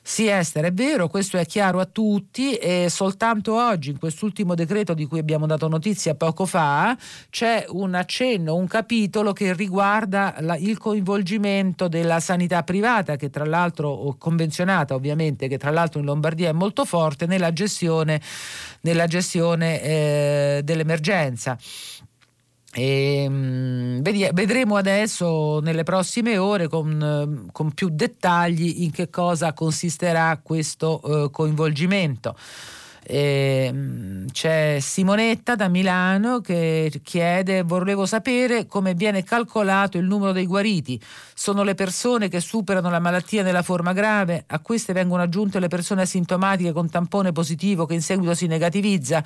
Sì Esther, è vero, questo è chiaro a tutti e soltanto oggi in quest'ultimo decreto di cui abbiamo dato notizia poco fa c'è un accenno, un capitolo che riguarda la, il coinvolgimento della sanità privata che tra l'altro, convenzionata ovviamente, che tra l'altro in Lombardia è molto forte nella gestione, nella gestione eh, dell'emergenza. E, ehm, vedremo adesso nelle prossime ore con, con, più dettagli in che cosa consisterà questo uh, coinvolgimento. Eh, c'è Simonetta da Milano che chiede, volevo sapere come viene calcolato il numero dei guariti. Sono le persone che superano la malattia nella forma grave, a queste vengono aggiunte le persone asintomatiche con tampone positivo che in seguito si negativizza.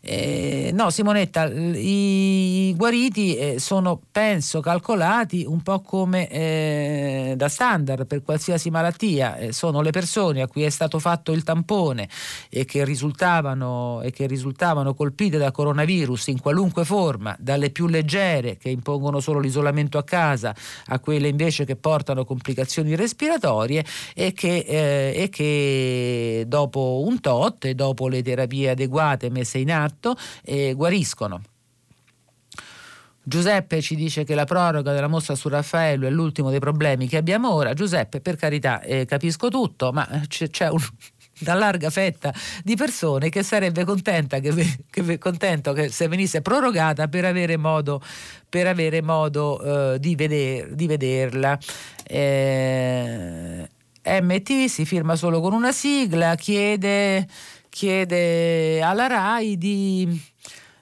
Eh, no, Simonetta, i guariti eh, sono, penso, calcolati un po' come eh, da standard per qualsiasi malattia. Eh, sono le persone a cui è stato fatto il tampone e che risultano risultavano e che risultavano colpite da coronavirus in qualunque forma, dalle più leggere che impongono solo l'isolamento a casa a quelle invece che portano complicazioni respiratorie e che, eh, e che dopo un tot e dopo le terapie adeguate messe in atto eh, guariscono. Giuseppe ci dice che la proroga della mostra su Raffaello è l'ultimo dei problemi che abbiamo ora. Giuseppe, per carità, eh, capisco tutto, ma c'è, c'è un, una larga fetta di persone che sarebbe contenta che, che, contento che se venisse prorogata per avere modo, per avere modo eh, di, veder, di, vederla. Eh, MT si firma solo con una sigla, chiede, chiede alla RAI di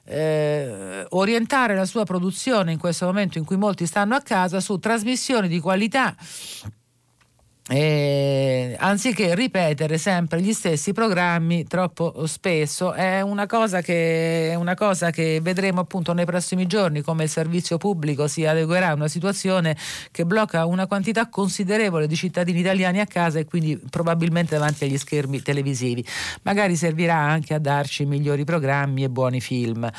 eh, orientare la sua produzione in questo momento in cui molti stanno a casa su trasmissioni di qualità eh, anziché ripetere sempre gli stessi programmi troppo spesso è una, cosa che, una cosa che vedremo appunto nei prossimi giorni come il servizio pubblico si adeguerà a una situazione che blocca una quantità considerevole di cittadini italiani a casa e quindi probabilmente davanti agli schermi televisivi. Magari servirà anche a darci migliori programmi e buoni film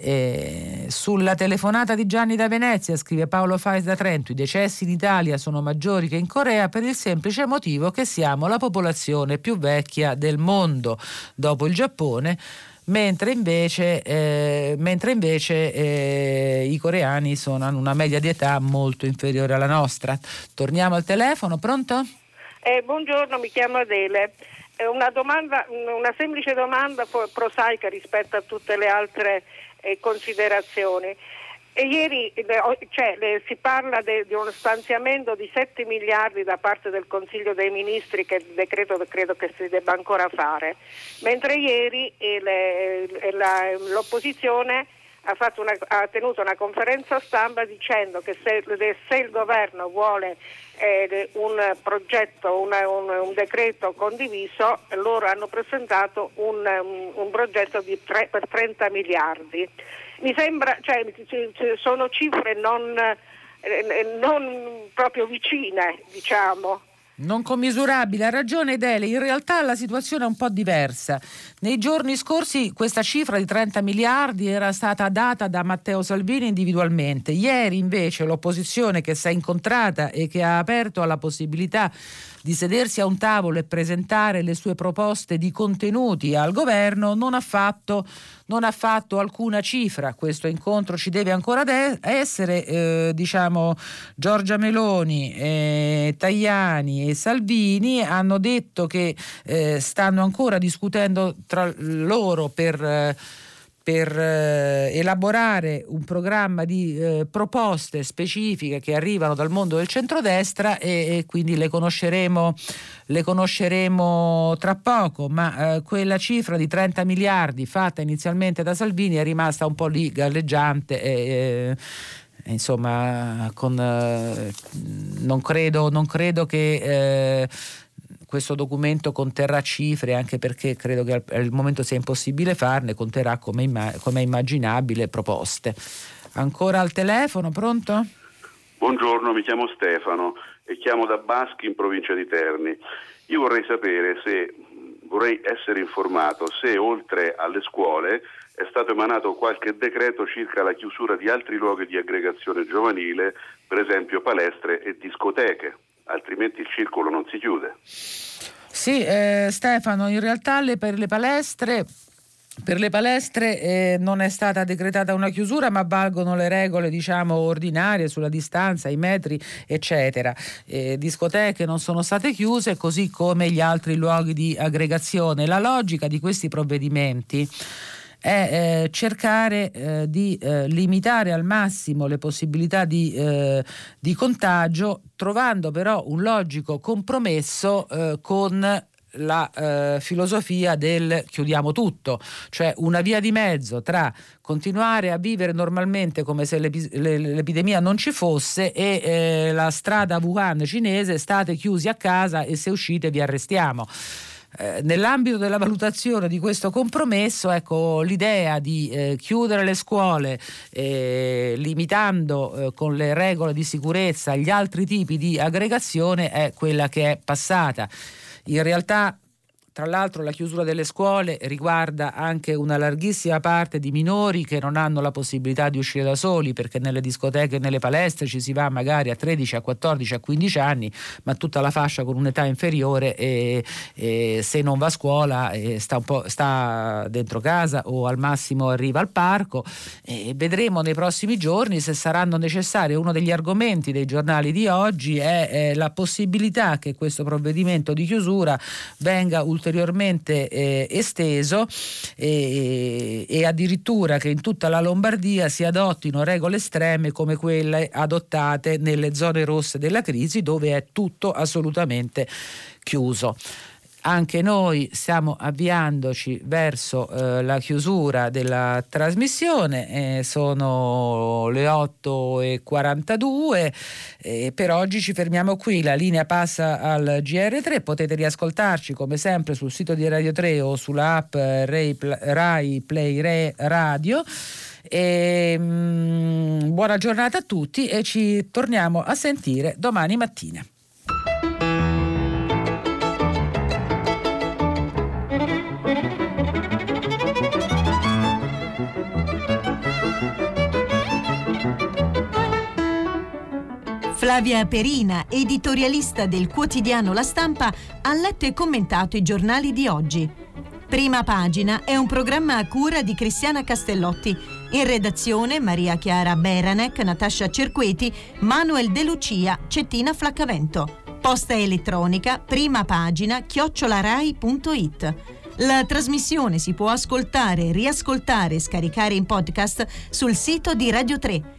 eh, sulla telefonata di Gianni da Venezia, scrive Paolo Fais da Trento, i decessi in Italia sono maggiori che in Corea per il semplice motivo che siamo la popolazione più vecchia del mondo, dopo il Giappone. Mentre invece, eh, mentre invece eh, i coreani sono, hanno una media di età molto inferiore alla nostra. Torniamo al telefono, pronto? Eh, buongiorno, mi chiamo Adele. Una, domanda, una semplice domanda prosaica rispetto a tutte le altre eh, considerazioni. E ieri cioè, si parla de, di uno stanziamento di 7 miliardi da parte del Consiglio dei Ministri che il decreto credo che si debba ancora fare, mentre ieri le, la, l'opposizione ha, una, ha, tenuto una conferenza stampa dicendo che se, se il governo vuole eh, un progetto, una, un, un, decreto condiviso, loro hanno presentato un, un, progetto tre, per 30 miliardi. Mi sembra, cioè, sono cifre non, eh, non proprio vicine, diciamo. Non commisurabile, ha ragione Dele, in realtà la situazione è un po' diversa. Nei giorni scorsi questa cifra di 30 miliardi era stata data da Matteo Salvini individualmente. Ieri invece l'opposizione che si è incontrata e che ha aperto alla possibilità di sedersi a un tavolo e presentare le sue proposte di contenuti al governo non ha fatto, non ha fatto alcuna cifra. Questo incontro ci deve ancora de- essere. Eh, diciamo, Giorgia Meloni, eh, Tajani e Salvini hanno detto che eh, stanno ancora discutendo tra loro per eh, per eh, elaborare un programma di eh, proposte specifiche che arrivano dal mondo del centrodestra e, e quindi le conosceremo, le conosceremo tra poco, ma eh, quella cifra di 30 miliardi fatta inizialmente da Salvini è rimasta un po' lì galleggiante e, insomma con, eh, non, credo, non, credo, che eh, questo documento conterrà cifre anche perché credo che al, momento sia impossibile farne, conterrà come, imma- come immaginabile proposte. Ancora al telefono, pronto? Buongiorno, mi chiamo Stefano e chiamo da Baschi in provincia di Terni. Io vorrei sapere se, vorrei essere informato se oltre alle scuole è stato emanato qualche decreto circa la chiusura di altri luoghi di aggregazione giovanile, per esempio palestre e discoteche altrimenti il circolo non si chiude. Sì, eh, Stefano, in realtà le, per le palestre per le palestre eh, non è stata decretata una chiusura, ma valgono le regole diciamo, ordinarie sulla distanza, i metri, eccetera. Eh, discoteche non sono state chiuse, così come gli altri luoghi di aggregazione. La logica di questi provvedimenti è eh, cercare eh, di eh, limitare al massimo le possibilità di, eh, di, contagio, trovando però un logico compromesso eh, con la eh, filosofia del chiudiamo tutto, cioè una via di mezzo tra continuare a vivere normalmente come se l'epi- l'epidemia non ci fosse e eh, la strada Wuhan cinese state chiusi a casa e se uscite vi arrestiamo. Eh, nell'ambito della valutazione di questo compromesso, ecco, l'idea di eh, chiudere le scuole eh, limitando eh, con le regole di sicurezza gli altri tipi di aggregazione è quella che è passata. In realtà tra l'altro la chiusura delle scuole riguarda anche una larghissima parte di minori che non hanno la possibilità di uscire da soli perché nelle discoteche e nelle palestre ci si va magari a 13, a 14, a 15 anni, ma tutta la fascia con un'età inferiore e, e se non va a scuola sta, sta, dentro casa o al massimo arriva al parco e vedremo nei prossimi giorni se saranno necessari. Uno degli argomenti dei giornali di oggi è, è la possibilità che questo provvedimento di chiusura venga ulteriormente ulteriormente eh, esteso e, e addirittura che in tutta la Lombardia si adottino regole estreme come quelle adottate nelle zone rosse della crisi dove è tutto assolutamente chiuso anche noi stiamo avviandoci verso eh, la chiusura della trasmissione, eh, sono le 8.42, eh, per oggi ci fermiamo qui, la linea passa al GR3, potete riascoltarci come sempre sul sito di Radio 3 o sulla app Rai, Rai Play Re Radio. E, mh, mm, buona giornata a tutti e ci torniamo a sentire domani mattina. Flavia Perina, editorialista del quotidiano La Stampa, ha letto e commentato i giornali di oggi. Prima pagina è un programma a cura di Cristiana Castellotti. In redazione Maria Chiara Beranec, Natascia Cerqueti, Manuel De Lucia, Cettina Flaccavento. Posta elettronica, prima pagina, chiocciolarai.it. La trasmissione si può ascoltare, riascoltare e scaricare in podcast sul sito di Radio 3